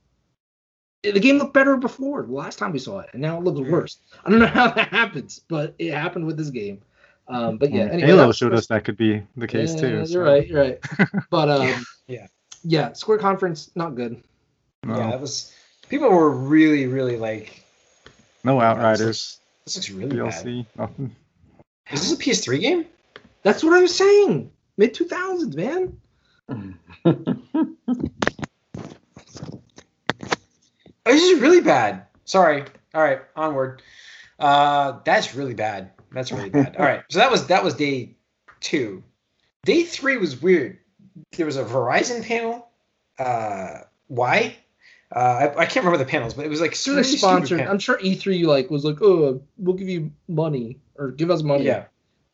the game looked better before the last time we saw it, and now it looks Mhm. worse. I don't know how that happens, but it happened with this game. Um, but yeah, Mm, anyway, Halo showed us that could be the case Yeah, too. You're so, right. You're right. But um, Yeah, yeah. yeah. Square Conference not good. No, Yeah, it was. People were really, really like. no "Wow, Outriders, This looks, really bad. DLC, nothing. Is this a PS3 game? That's what I was saying. Mid two thousands, man. This is really bad. Sorry. All right, onward. Uh, that's really bad. That's really bad. All right, so that was that was day two. Day three was weird. There was a Verizon panel. Uh, why? Uh, I, I can't remember the panels, but it was like Sure, really they sponsored. I'm sure E3 like was like, oh, we'll give you money or give us money. Yeah.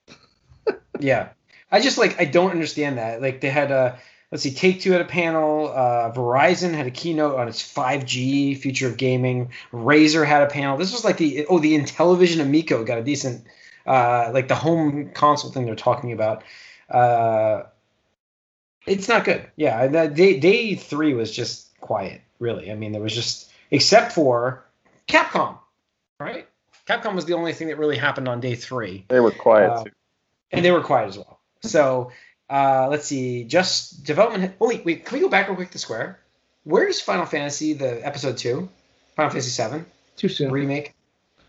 yeah. I just like I don't understand that. Like they had a let's see, Take Two had a panel, uh Verizon had a keynote on its 5G future of gaming, Razer had a panel. This was like the oh the Intellivision Amico got a decent uh like the home console thing they're talking about. Uh it's not good. Yeah, that day day 3 was just quiet, really. I mean, there was just except for Capcom, right? Capcom was the only thing that really happened on day 3 they were quiet Uh, too. and they were quiet as well. So uh, let's see, just development. Oh wait, wait, can we go back real quick to Square? Where's Final Fantasy the episode two, Final Fantasy seven Too soon. remake?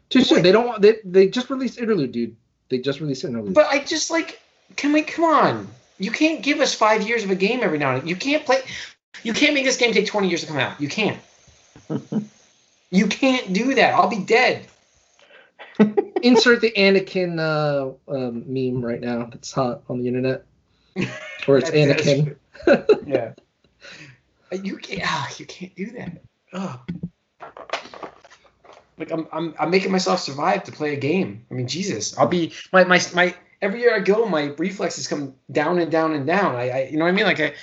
Too soon. They don't want. They they just released interlude, dude. They just released interlude. But I just like, can we? Come on, you can't give us five years of a game every now and then. You can't play. You can't make this game take twenty years to come out. You can't. You can't do that. I'll be dead. Insert the Anakin uh, um, meme right now. That's hot on the internet. Or it's Anakin. Yeah. You can't. ah, you can't do that. Oh. Like I'm, I'm, I'm making myself survive to play a game. I mean, Jesus, I'll be my, my, my. Every year I go, my reflexes come down and down and down. I, I you know what I mean? Like I,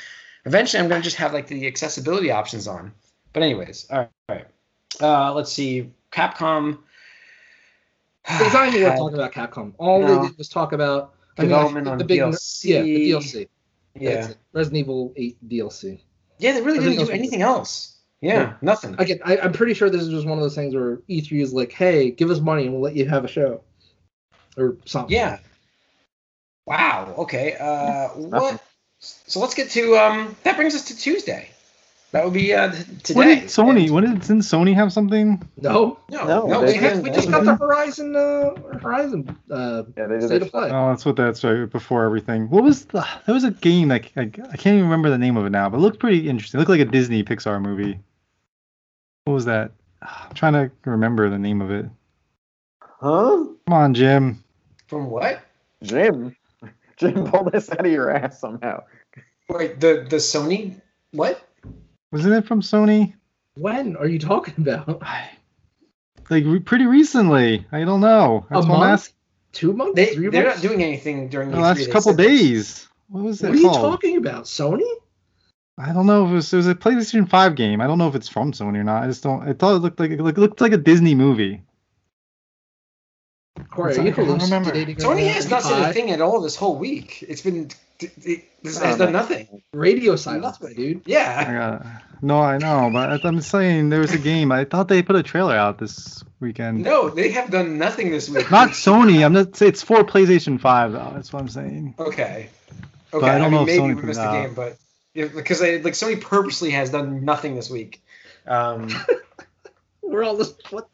eventually I'm gonna just have like the accessibility options on. But anyways, all right. All right. Uh, let's see. Capcom. It's not even worth talking about Capcom. All No. they did was talk about I mean, Development the on big, DLC. Yeah, the DLC. Yeah. Resident Evil 8 DLC. Yeah, they really didn't do anything else. Yeah, Yeah. nothing. Again, I, I'm pretty sure this is just one of those things where E3 is like, hey, give us money and we'll let you have a show. Or something. Yeah. Wow. Okay. Uh, what? Nothing. So let's get to um. That brings us to Tuesday. That would be uh today. What did Sony? When did didn't Sony have something? No? No, No, no, they they We, haven't. we just got the Horizon uh, Horizon uh, Yeah, they did state their play. Oh, that's what that's right before everything. What was the? There was a game like I, I can't even remember the name of it now, but it looked pretty interesting. It looked like a Disney Pixar movie. What was that? I'm trying to remember the name of it. Huh? Come on, Jim. From what? Jim. Jim pulled this out of your ass somehow. Wait, the the Sony what? Wasn't it from Sony? When are you talking about? Like re- pretty recently. I don't know. That's a month? asking. Two months? They Three they're months? not doing anything during The last couple said this. days. What was it What are you talking about? Sony? I don't know if it was, it was a PlayStation 5 game. I don't know if it's from Sony or not. I just don't. I thought it looked like it looked, looked like a Disney movie. Corey, It's are you I don't remember. hallucinating right Sony now? has not said a thing at all this whole week. It's been it, it, this has done nothing. Radio silence, Nothing. dude. Yeah. no, I know, but I'm saying there was a game. I thought they put a trailer out this weekend. No, they have done nothing this week. Not Sony. I'm not. It's for PlayStation 5 though. That's what I'm saying. Okay. Okay. I I, don't mean, know if maybe Sony we missed the out. game, but if, because they, like Sony purposely has done nothing this week. Um, We're all just what?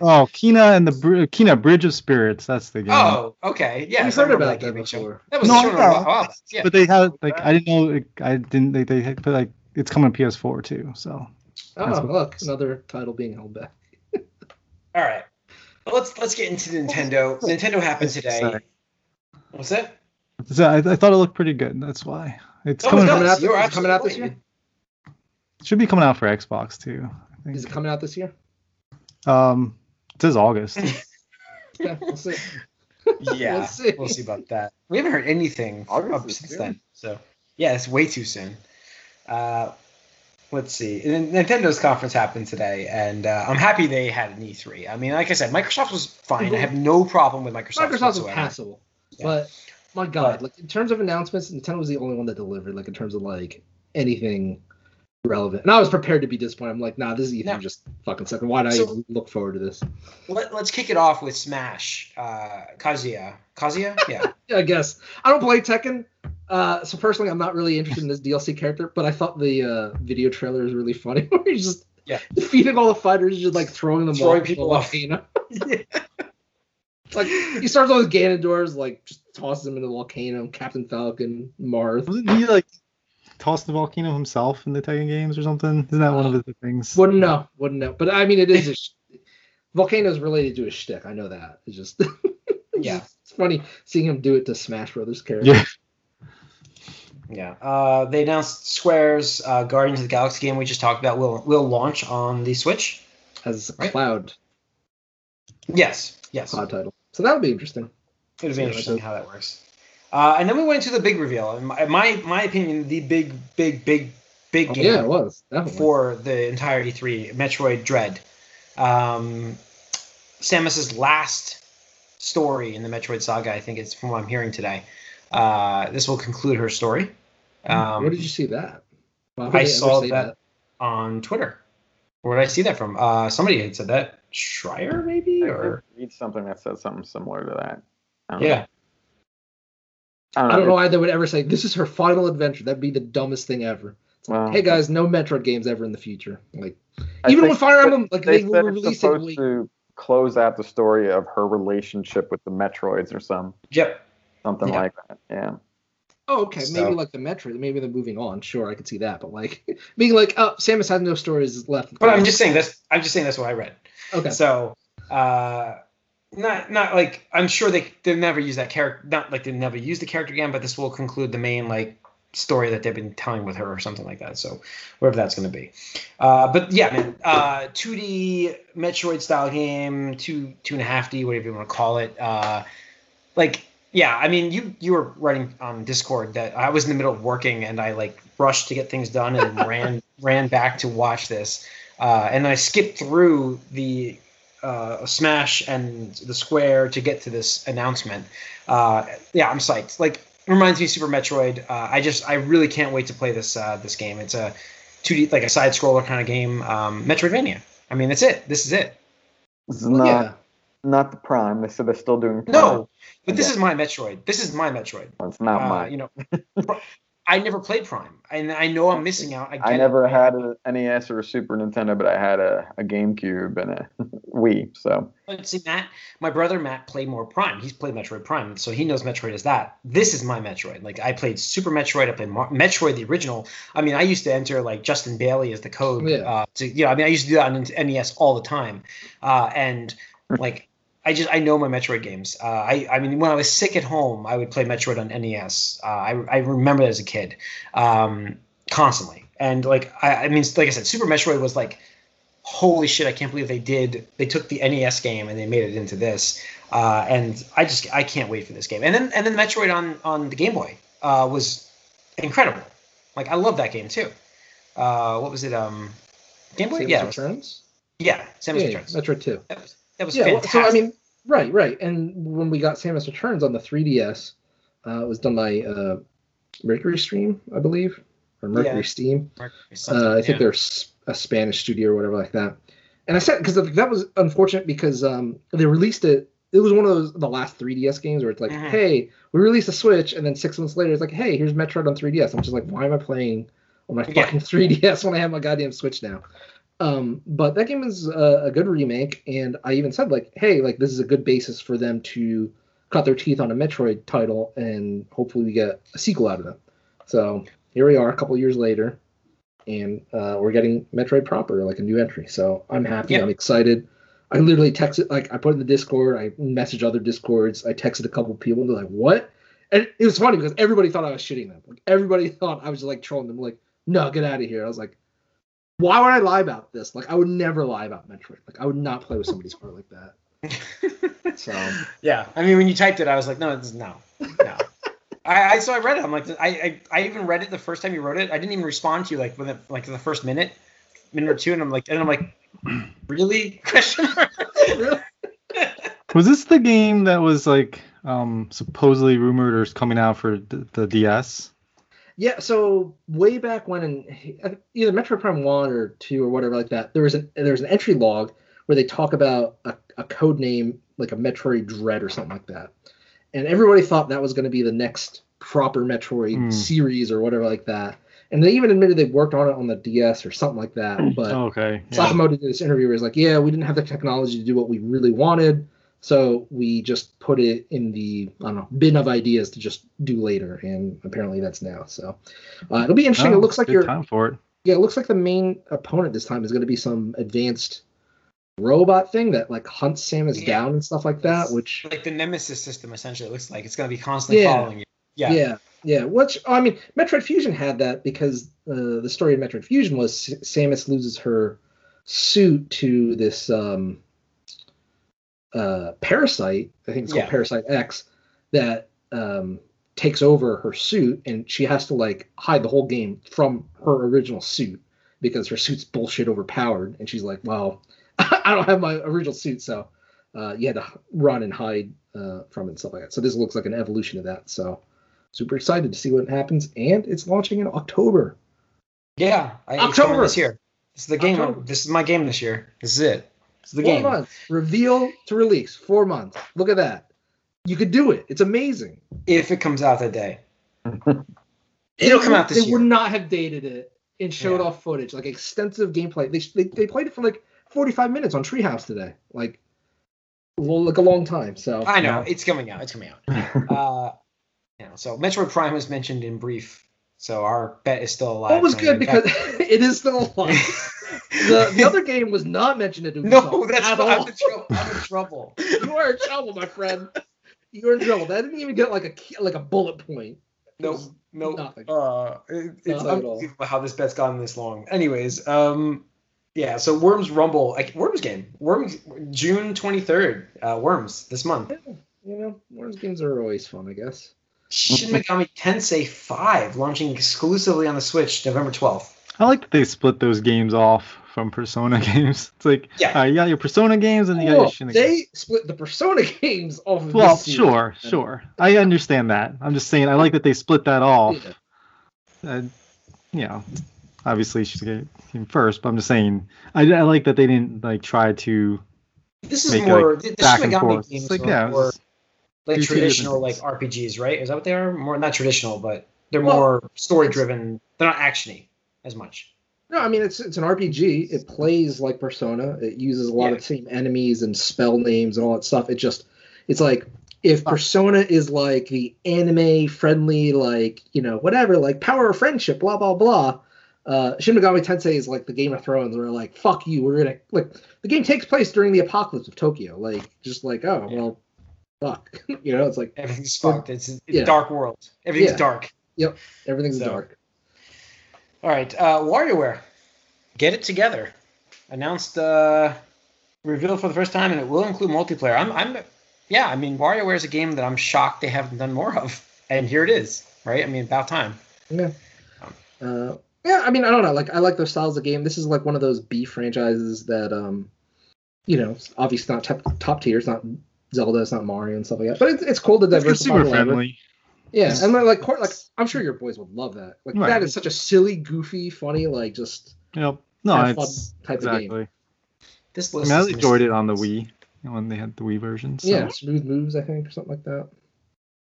Oh, Kena and the Br- Kena Bridge of Spirits. That's the game. oh, okay. Yeah, We've I heard about that game, Rachel. before. That was No, I shown a while- while Yeah. But they had like I didn't know. Like, I didn't. They they had put like it's coming to PS4 too. So Oh, look, another title being held back. All right. Well, let's let's get into Nintendo. Nintendo happened today. Sorry. What's that? So I, I thought it looked pretty good. That's why it's Oh, coming. it out- You're is it coming out absolutely this right. Should be coming out for Xbox too. I think. Is it coming out this year? Um, it says August. Yeah, we'll see. Yeah, We'll see. we'll see about that. We haven't heard anything August since soon. then. So yeah, it's way too soon. Uh, let's see. Nintendo's conference happened today, and uh, I'm happy they had an E3. I mean, like I said, Microsoft was fine. I have no problem with Microsoft. Microsoft was whatsoever. passable, Yeah. but my God, But- like in terms of announcements, Nintendo was the only one that delivered. Like in terms of like anything relevant, and I was prepared to be disappointed. I'm like, nah, this is E3 No. just fucking sucking. Why did I So- even look forward to this? Let, let's kick it off with Smash. Uh, Kazuya. Kazuya? Yeah. Yeah, I guess I don't play Tekken. Uh, so personally, I'm not really interested in this DLC character, but I thought the uh, video trailer is really funny. Where he's just Yeah. defeating all the fighters, just like throwing them Throwing off people the off. volcano. yeah. Like he starts all his Ganondorfs, like just tosses him in the volcano. Captain Falcon, Marth. Wasn't he like tossed the volcano himself in the Tekken games or something? Isn't that one of the things? Wouldn't know, wouldn't know. But I mean, it is a sh- volcano's related to a shtick. I know that. It's just Yeah. it's funny seeing him do it to Smash Brothers character. Yeah. Yeah. Uh, they announced Square's uh, Guardians of the Galaxy game we just talked about will will launch on the Switch. as a Right. cloud Yes. Yes. cloud title. So that would be interesting. It'll be interesting how that works. Uh, and then we went to the big reveal. In my, my my opinion, the big, big, big, big game Yeah, it was definitely. for the entire E3, Metroid Dread. Um, Samus's last story in the Metroid saga, I think it's from what I'm hearing today. Uh, this will conclude her story. Um, Where did you see that? Why I saw say that on Twitter. Where did I see that from? Uh, somebody had said that. Schreier, maybe? I Or read something that said something similar to that. I don't know. Yeah, I don't know. I don't know why they would ever say this is her final adventure. That'd be the dumbest thing ever. Well, Hey guys, no Metroid games ever in the future. Like I even with Fire Emblem, like they they, said will it's release it. supposed Late. to close out the story of her relationship with the Metroids or some yep. something Yeah. like that. Yeah. Oh, okay. So- Maybe like the Metroid. Maybe they're moving on. Sure, I could see that. But like being like, oh, Samus has no stories left. But I'm just saying that's I'm just saying that's what I read. okay. So, uh, not not like I'm sure they they'll never use that character. Not like they never use the character again, but this will conclude the main like story that they've been telling with her or something like that. So, whatever that's going to be. Uh, but yeah, man, uh, 2D Metroid style game, two two and a half D, whatever you want to call it. Uh, like yeah, I mean, you you were writing on Discord that I was in the middle of working and I like rushed to get things done and ran ran back to watch this, uh, and I skipped through the uh, Smash and the Square to get to this announcement. Uh, yeah, I'm psyched. Like reminds me of Super Metroid. Uh, I just I really can't wait to play this uh, this game. It's a 2D like a side scroller kind of game, um, Metroidvania. I mean, that's it. This is it. This is not yeah. not the Prime. They said they're still doing Prime. No, but this Yeah. is my Metroid. This is my Metroid. it's not Uh, mine. You know, I never played Prime, and I know I'm missing out. I, get I it. never had a NES or a Super Nintendo, but I had a, a GameCube and a Wii. So But see, Matt, my brother Matt played more Prime. He's played Metroid Prime, so he knows Metroid is that. This is my Metroid. Like I played Super Metroid, I played Mar- Metroid the original. I mean, I used to enter like Justin Bailey as the code. Yeah. Uh, to you know, I mean, I used to do that on NES all the time, uh, and like. I just I know my Metroid games. Uh, I I mean when I was sick at home, I would play Metroid on NES. Uh, I I remember that as a kid, um, constantly. And like I, I mean like I said, Super Metroid was like holy shit, I can't believe they did. They took the NES game and they made it into this. Uh, and I just I can't wait for this game. And then and then Metroid on on the Game Boy uh, was incredible. Like I love that game too. Uh, what was it? Um, Game Boy? Samus yeah, Returns. yeah. Samus Yeah, Returns. Metroid Two. Was that was yeah, fantastic. so I mean, right, right. And when we got Samus Returns on the 3DS, uh, it was done by uh, Mercury Stream, I believe, or Mercury Yeah. Steam. Something, Uh, I think yeah. they're a Spanish studio or whatever like that. And I said because that was unfortunate because um, they released it. It was one of those the last 3DS games where it's like, Mhm. hey, we released a Switch, and then six months later it's like, hey, here's Metroid on 3DS. I'm just like, why am I playing on my Yeah. fucking 3DS when I have my goddamn Switch now? Um, but that game is a, a good remake, and I even said like, hey, like this is a good basis for them to cut their teeth on a Metroid title, and hopefully we get a sequel out of them. So here we are, a couple years later, and uh, we're getting Metroid proper, like a new entry. So I'm happy. Yeah. I'm excited. I literally texted, like, I put in the Discord. I messaged other Discords. I texted a couple people. And they're like, "What?" And it was funny because everybody thought I was shitting them. Like everybody thought I was like trolling them. Like, no, get out of here. I was like, why would I lie about this? Like, I would never lie about Metroid. Like, I would not play with somebody's heart like that. So yeah, I mean, when you typed it, I was like, no, this is no, no. I, I so I read it. I'm like, I, I I even read it the first time you wrote it. I didn't even respond to you like within like the first minute, minute or two, and I'm like, and I'm like, really? Question mark. really? Was this the game that was like um supposedly rumored or is coming out for the, the DS? Yeah, so way back when, in either Metroid Prime One or Two or whatever like that, there was an there was an entry log where they talk about a, a code name like a Metroid Dread or something like that, and everybody thought that was going to be the next proper Metroid Hmm. series or whatever like that. And they even admitted they worked on it on the DS or something like that. But okay. Yeah. Sakamoto did this interview where he's like, "Yeah, we didn't have the technology to do what we really wanted, so we just put it in the I don't know bin of ideas to just do later." And apparently that's now. So uh, it'll be interesting. Oh, it looks like good you're time for it. yeah, it looks like the main opponent this time is going to be some advanced robot thing that like hunts Samus Yeah. down and stuff like that. Which like the Nemesis system essentially looks like it's gonna be constantly Yeah. following you. Yeah. yeah, yeah. Which I mean, Metroid Fusion had that because uh, the story of Metroid Fusion was S- Samus loses her suit to this um, uh, parasite. I think it's called Yeah. Parasite X that um, takes over her suit, and she has to like hide the whole game from her original suit because her suit's bullshit overpowered. And she's like, "Well, I don't have my original suit, so uh, you had to run and hide uh, from it and stuff like that." So this looks like an evolution of that. So super excited to see what happens, and it's launching in October. Yeah. I, October. this year. This is the game. October. This is my game this year. This is it. This is the Four game. months, reveal to release, four months. Look at that. You could do it. It's amazing. If it comes out that day. It'll come out this they year. would not have dated it and showed Yeah. off footage, like extensive gameplay. They, they they played it for like 45 minutes on Treehouse today, like well, like a long time. So I know Yeah. it's coming out. It's coming out. Uh, yeah. So Metroid Prime was mentioned in brief. So our bet is still alive. That was good because it is still alive. The, the other game was not mentioned at Ubisoft no, that's at not, I'm in trouble. I'm in trouble. you are in trouble, my friend. You are in trouble. That didn't even get like a like a bullet point. No, no, Nothing. uh, it, it's all. unbelievable how this bet's gotten this long. Anyways, um, yeah. So Worms Rumble, like Worms game, Worms June twenty third, uh, Worms this month. You know, Worms games are always fun, I guess. Shin Megami Tensei five launching exclusively on the Switch November twelfth. I like that they split those games off from Persona games. It's like, Yeah. uh, you got your Persona games and you got your Well, they split the Persona games off of Well, this series. sure, sure. I understand that. I'm just saying I like that they split that off. Yeah. Uh, you know, obviously she's came first, but I'm just saying I, I like that they didn't like try to This is make more like the, the back and forth. games like yeah, more like do two different traditional like. RPGs, right? Is that what they are? More not traditional, but they're Well, more story driven. They're not actiony as much. No, I mean it's it's an RPG. It plays like Persona. It uses a lot Yeah. of the same enemies and spell names and all that stuff. It just it's like if Persona is like the anime friendly, like you know whatever, like power of friendship, blah blah blah. Uh, Shin Megami Tensei is like the Game of Thrones, where like fuck you, we're gonna like the game takes place during the apocalypse of Tokyo, like just like oh Yeah. well, fuck, you know it's like Everything's fucked. It's, it's yeah. dark world. Everything's dark. everything's So- dark. All right, uh, WarioWare, get it together. Announced, uh, revealed for the first time, and it will include multiplayer. I'm, I'm, yeah. I mean, WarioWare is a game that I'm shocked they haven't done more of, and here it is. Right? I mean, about time. Yeah. Uh, yeah, I mean, I don't know. Like, I like those styles of game. This is like one of those B franchises that, um, you know, obviously not top, top tier. It's not Zelda. It's not Mario and stuff like that. But it's, it's cool to it's diversify. consumer the library. friendly. Yeah, and like, like, like, I'm sure your boys would love that. Like, Right. that is such a silly, goofy, funny, like, just Yep. No, Have fun it's type of game. exactly. This I list. mean, I is enjoyed missing- it on the Wii when they had the Wii version. So. yeah, smooth moves, I think, or something like that.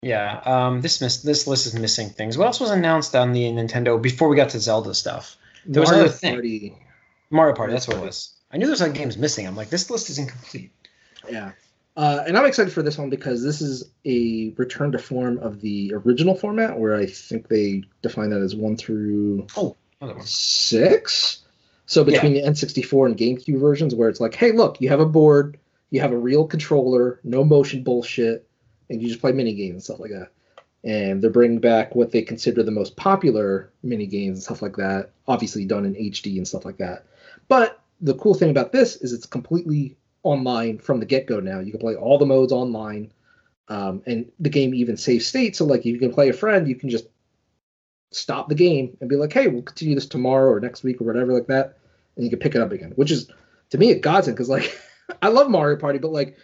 Yeah. Um. This miss. This list is missing things. What else was announced on the Nintendo before we got to Zelda stuff? There was Mario another thing. Party, Mario Party. That's what it was. I knew there was other games missing. I'm like, this list is incomplete. Yeah. Uh, and I'm excited for this one because this is a return to form of the original format, where I think they define that as one through Other one. six. So between the N64 and GameCube versions, where it's like, hey, look, you have a board, you have a real controller, no motion bullshit, and you just play mini games and stuff like that. And they're bringing back what they consider the most popular mini games and stuff like that, obviously done in HD and stuff like that. But the cool thing about this is it's completely online from the get go now. You can play all the modes online. Um, and the game even saves state. So, like, if you can play a friend, you can just stop the game and be like, hey, we'll continue this tomorrow or next week or whatever, like that. And you can pick it up again, which is, to me, a godsend because, like, I love Mario Party, but, like,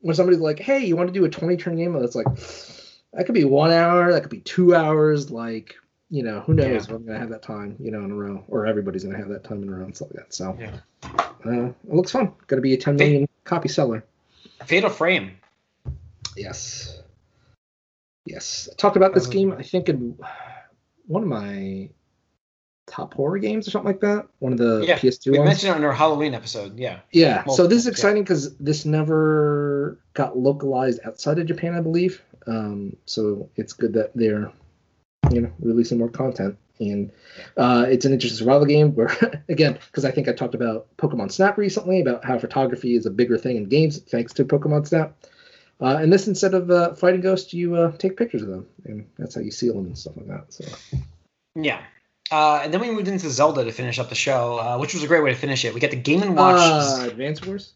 when somebody's like, hey, you want to do a 20 turn game? That's like, that could be one hour, that could be two hours. Like, you know, who knows Yeah. if I'm going to have that time, you know, in a row, or everybody's going to have that time in a row and stuff like that. So, Yeah. uh, it looks fun. Going to be a 10 million copy seller. Fatal Frame. Yes. Yes. I talked about this Um, game, I think, in one of my top horror games or something like that. One of the Yeah, PS2 We ones. mentioned it on our Halloween episode. Yeah. yeah. So this is exciting because this never got localized outside of Japan, I believe. Um, so it's good that they're, you know, releasing more content. And uh, it's an interesting survival game where, again, because I think I talked about Pokemon Snap recently about how photography is a bigger thing in games thanks to Pokemon Snap. Uh, and this, instead of uh, fighting ghosts, you uh, take pictures of them, and that's how you seal them and stuff like that. So Yeah. Uh, and then we moved into Zelda to finish up the show, uh, which was a great way to finish it. We got the Game and Watch. uh, Advance Wars.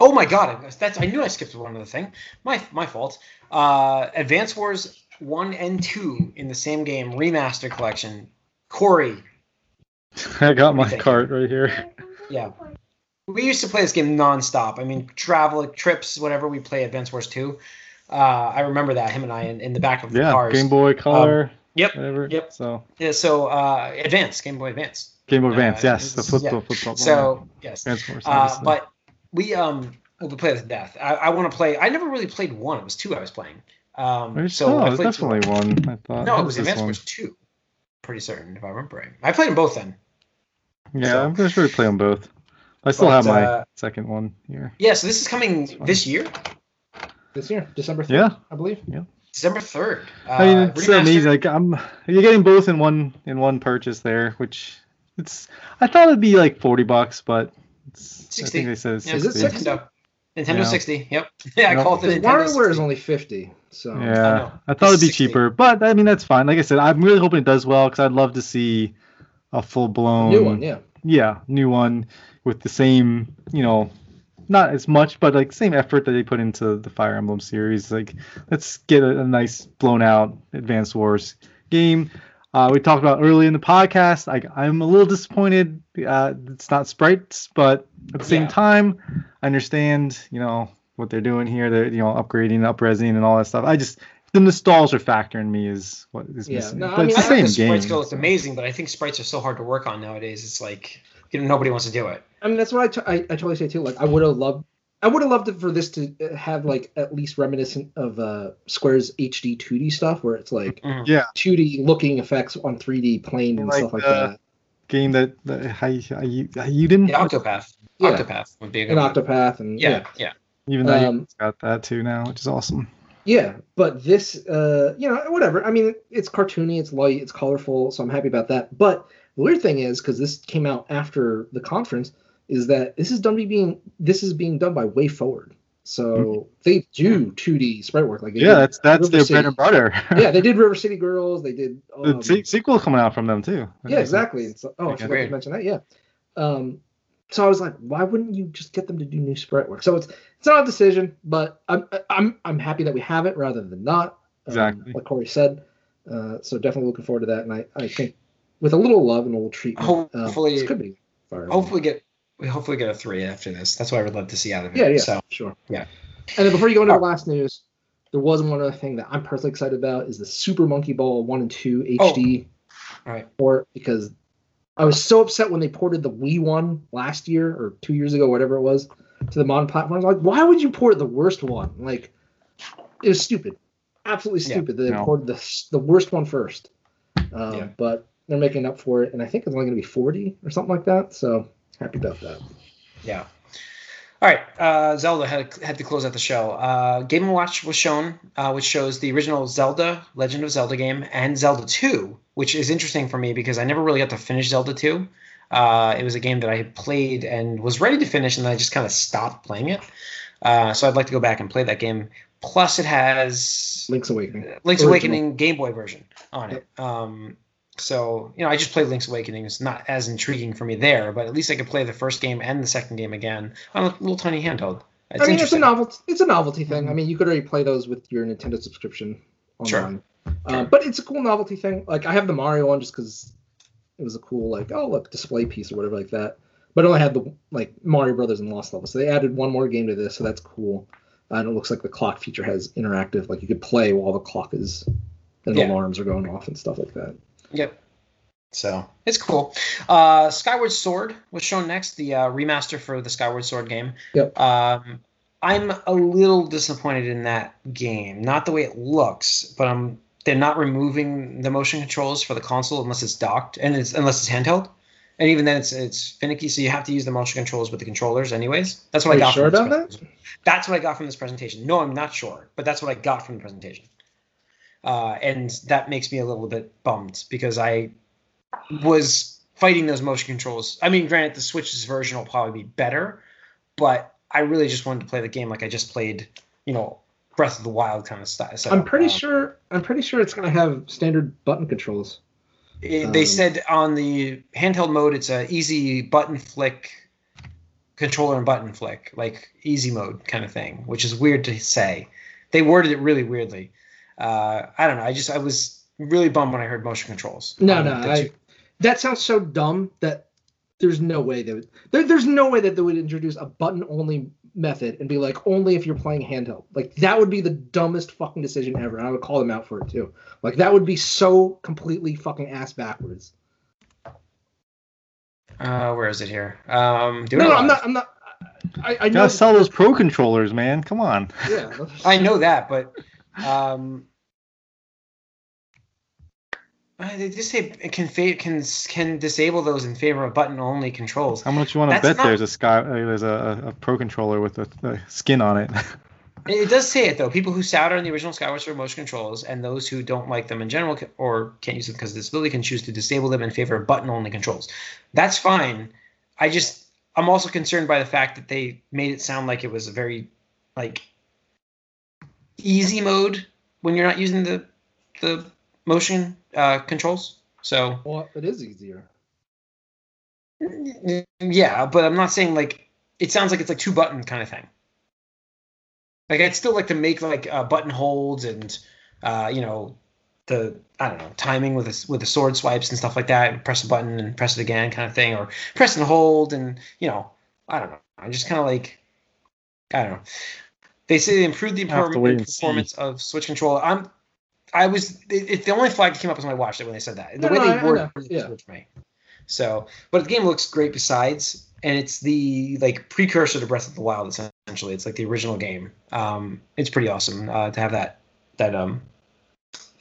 oh my god, that's I knew I skipped one other thing. My my fault. Uh, Advance Wars one and two in the same game remaster collection. Corey, I got my cart right here. yeah. We used to play this game nonstop. I mean, travel trips, whatever. We play Advance Wars two. Uh, I remember that him and I in, in the back of the Yeah, cars. Game Boy Color. yep, Whatever. yep. So Yeah, so uh, Advance, Game Boy Advance. Game Boy Uh, Advance. Yes, the football. yeah. So yes, Advance Force. Uh, but we um we play this death. I, I want to play. I never really played one. It was two I was playing. Um, There's- so oh, I there's played two. definitely one. I thought. No, What it was this Advance one? Wars two. Pretty certain if I remember right. I played them both then. Yeah, so- I'm pretty sure we play them both. I still But, have my uh, second one here. Yeah, so this is coming this year. This year, December 3rd, Yeah. I believe. Yeah. December third. Uh, I mean, it's remastered. amazing. Like I'm, you're getting both in one in one purchase there, which it's. I thought it'd be like forty bucks, but it's, I think they said it's Yeah, Is it 60. 60? Nintendo. Nintendo Yeah. 60. Yep. Yeah, I Yep. called it The Nintendo WarioWare 60. is only fifty, so I Yeah, oh, know. I, thought it'd be 60. cheaper, but I mean that's fine. Like I said, I'm really hoping it does well because I'd love to see a full blown new one, yeah. yeah, new one with the same, you know, not as much, but like same effort that they put into the Fire Emblem series. Like, let's get a, a nice blown out Advanced Wars game. Uh, we talked about early in the podcast. Like, I'm a little disappointed. Uh, it's not sprites, but at the same Yeah. time, I understand, you know, what they're doing here. They're, you know, upgrading, upresing, and all that stuff. I just the nostalgia factor in me is what is Yeah, missing. no, I but mean, it's I the think same the sprites game. go look amazing, but I think sprites are so hard to work on nowadays. It's like you know nobody wants to do it. I mean, that's what I, t- I, I totally say too. Like, I would have loved, I would have loved it for this to have like at least reminiscent of uh, Square's HD 2D stuff, where it's like Mhm. Yeah, 2D looking effects on 3D plane and Like stuff like the- that. game that, that how, you, how, you, you didn't Yeah, Octopath. Yeah. Octopath would be a good And one. Octopath and Yeah, yeah. yeah. Even though Um, you got that too now, which is awesome. Yeah, but this, uh, you know, whatever. I mean, it's cartoony, it's light, it's colorful, so I'm happy about that. But the weird thing is, because this came out after the conference, is that this is done being this is being done by WayForward. So they do 2D sprite work. Like they. Yeah, that's that's River their City. bread and butter. yeah, they did River City Girls. They did. the Um, se- sequel coming out from them too. yeah, exactly. It's, oh, I Okay. forgot to mention that. Yeah. Um, so I was like, why wouldn't you just get them to do new sprite work? So it's it's not a decision, but I'm I'm I'm happy that we have it rather than not. Um, Exactly. like Corey said. Uh, so definitely looking forward to that, and I, I think with a little love and a little treatment, um, Hopefully- this could be. Fire Emblem. Hopefully get we hopefully get a three after this. That's what I would love to see out of it. Yeah, yeah, So sure. yeah. And then before you go into the last news, there was one other thing that I'm personally excited about is the Super Monkey Ball One and Two HD all right. port because I was so upset when they ported the Wii one last year or two years ago, whatever it was, to the modern platforms. Like, why would you port the worst one? Like, it was stupid, absolutely Yeah, stupid. that they no. ported the the worst one first. Um, Yeah. But they're making up for it, and I think it's only going to be 40 or something like that. So happy about that. Yeah. All right. Uh, Zelda had had to close out the show. Uh, Game Watch was shown, uh, which shows the original Zelda Legend of Zelda game and Zelda 2, which is interesting for me because I never really got to finish Zelda 2. Uh, it was a game that I had played and was ready to finish, and then I just kind of stopped playing it. Uh, so I'd like to go back and play that game. Plus, it has Link's Awakening. Link's Original. Awakening Game Boy version on it. Um, so you know, I just played Link's Awakening. It's not as intriguing for me there, but at least I could play the first game and the second game again on a little tiny handheld. It's I mean, it's a novelty. It's a novelty thing. I mean, you could already play those with your Nintendo subscription online. Sure. Uh, but it's a cool novelty thing. Like I have the Mario one just because it was a cool like oh look display piece or whatever like that. But it only had the like Mario Brothers and Lost Level, so they added one more game to this, so that's cool. Uh, and it looks like the clock feature has interactive, like you could play while the clock is and the Yeah. alarms are going off and stuff like that. Yep. So it's cool. Uh, Skyward Sword was shown next, the uh, remaster for the Skyward Sword game. Yep. Um, I'm a little disappointed in that game. Not the way it looks, but I'm they're not removing the motion controls for the console unless it's docked and it's unless it's handheld. And even then, it's it's finicky, so you have to use the motion controls with the controllers, anyways. That's what Are I got. sure from this about that? That's what I got from this presentation. No, I'm not sure, but that's what I got from the presentation. Uh, and that makes me a little bit bummed because I was fighting those motion controls. I mean, granted, the Switch's version will probably be better, but I really just wanted to play the game like I just played, you know, Breath of the Wild kind of style. I'm pretty Uh, sure. I'm pretty sure it's gonna have standard button controls. it- they um, said on the handheld mode, it's a easy button flick, controller and button flick, like easy mode kind of thing, which is weird to say. They worded it really weirdly. Uh, I don't know. I just I was really bummed when I heard motion controls. No, Um, no, that I, you- that sounds so dumb that there's no way they would. There, there's no way that they would introduce a button-only method and be like, only if you're playing handheld. Like that would be the dumbest fucking decision ever. And I would call them out for it too. Like that would be so completely fucking ass backwards. Uh, where is it here? Um, do No, it no. I'm not. I'm not. I, I know. Gotta sell those pro controllers, man. Come on. Yeah. I know that, but um, uh, they just say can can can disable those in favor of button only controls. How much you want to That's bet not- there's a sky uh, there's a, a pro controller with a, a skin on it? It does say it though. People who souter on the original Skyward Sword motion controls and those who don't like them in general or can't use them because of disability can choose to disable them in favor of button-only controls. That's fine. I just I'm also concerned by the fact that they made it sound like it was a very like easy mode when you're not using the the motion uh, controls. So Well, it is easier. yeah, but I'm not saying like it sounds like it's like two button kind of thing. Like I'd still like to make like uh, button holds and uh, you know the I don't know timing with a, with the sword swipes and stuff like that. And press a button and press it again kind of thing, or press and hold and you know I don't know. I'm just kind of like I don't know. They say they improved the wait see. performance of Switch controller. I'm I was it, it, the only flag that came up was when I watched it when they said that. The No, way no, they worded it Yeah. for me. So, but the game looks great besides, and it's the like precursor to Breath of the Wild. Essentially, it's like the original game. Um, it's pretty awesome uh, to have that that um,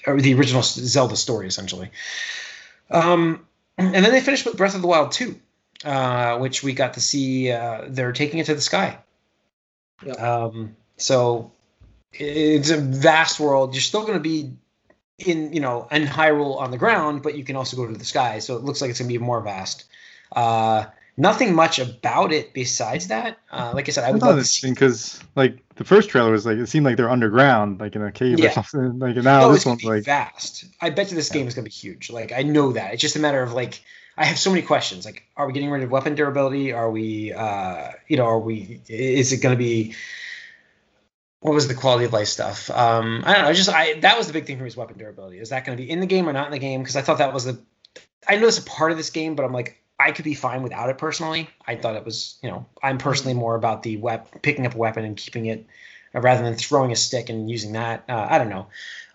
or the original Zelda story essentially. Um, and then they finished with Breath of the Wild 2, uh, which we got to see. Uh, they're taking it to the sky. Yeah. Um, so it's a vast world. You're still going to be in, you know, in Hyrule on the ground, but you can also go to the sky. So it looks like it's going to be more vast. Uh, nothing much about it besides that. Uh, like I said, I would love interesting because like the first trailer was like it seemed like they're underground, like in a cave Yeah. or something. Like now oh, this one's like vast. I bet you this game is gonna be huge. Like I know that. It's just a matter of like I have so many questions. Like, are we getting rid of weapon durability? Are we, uh, you know, are we? Is it gonna be? What was the quality of life stuff? Um, I don't know. Just I that was the big thing for me is weapon durability. Is that going to be in the game or not in the game? Because I thought that was the. I know it's a part of this game, but I'm like I could be fine without it personally. I thought it was, you know, I'm personally more about the wep- picking up a weapon and keeping it uh, rather than throwing a stick and using that. Uh, I don't know.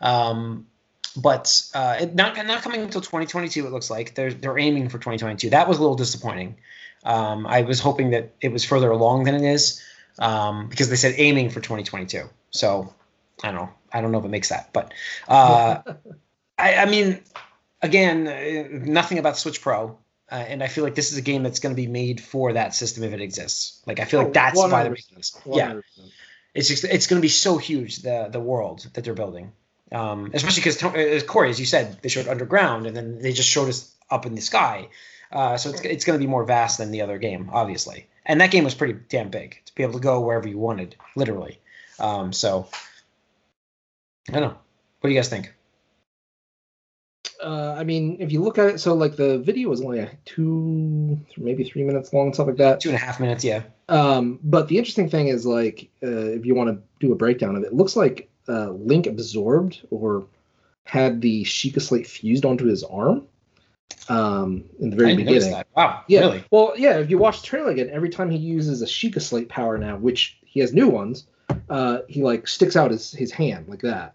Um, but uh, it not not coming until 2022. It looks like they're they're aiming for 2022. That was a little disappointing. Um, I was hoping that it was further along than it is um, because they said aiming for 2022. So I don't know. I don't know if it makes that, but uh, I, I mean, again, uh, nothing about Switch Pro. Uh, and I feel like this is a game that's going to be made for that system if it exists. Like I feel Oh, like that's why they're 100%. making this. Yeah, 100%. it's just it's going to be so huge the the world that they're building um, especially because uh, corey as you said they showed underground and then they just showed us up in the sky uh, so it's, it's going to be more vast than the other game obviously and that game was pretty damn big to be able to go wherever you wanted literally um, so i don't know what do you guys think Uh, I mean, if you look at it, so like the video was only like two, maybe three minutes long, stuff like that. two and a half minutes yeah Um, but the interesting thing is like, uh, if you want to do a breakdown of it, it looks like uh, Link absorbed or had the Sheikah slate fused onto his arm. Um, in the very I beginning. wow Yeah. really Well, yeah. If you watch the trailer again, every time he uses a Sheikah slate power now, which he has new ones, uh, he like sticks out his his hand like that.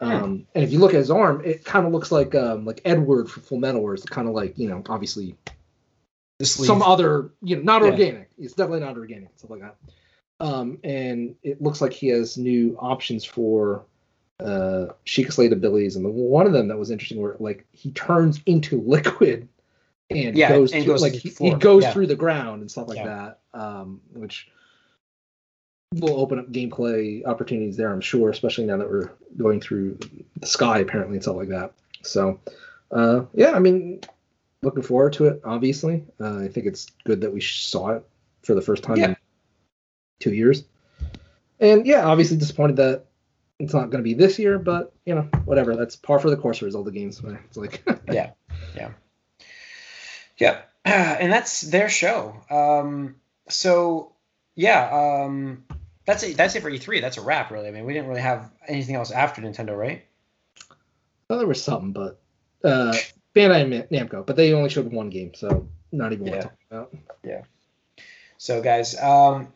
Um, and if you look at his arm, it kind of looks like um, like Edward from Full Metal, where it's kind of like you know obviously some other you know not Yeah. organic. It's definitely not organic stuff like that. Um, and it looks like he has new options for uh Sheikah Slate abilities, and one of them that was interesting where like he turns into liquid and Yeah, goes and through, goes like he, he goes Yeah. through the ground and stuff like Yeah. that, um, which will open up gameplay opportunities there, I'm sure, especially now that we're going through the sky apparently and stuff like that. So, uh, yeah, I mean, looking forward to it. Obviously, uh, I think it's good that we saw it for the first time Yeah. in two years. And yeah, obviously disappointed that it's not going to be this year, but you know, whatever. That's par for the course for Zelda games. right? It's like, yeah yeah yeah and that's their show um so yeah um that's it that's it for e3 that's a wrap really i mean we didn't really have anything else after nintendo right well, there was something, but uh, Bandai Namco, but they only showed one game, so not even Yeah. worth talking about. Yeah. So guys um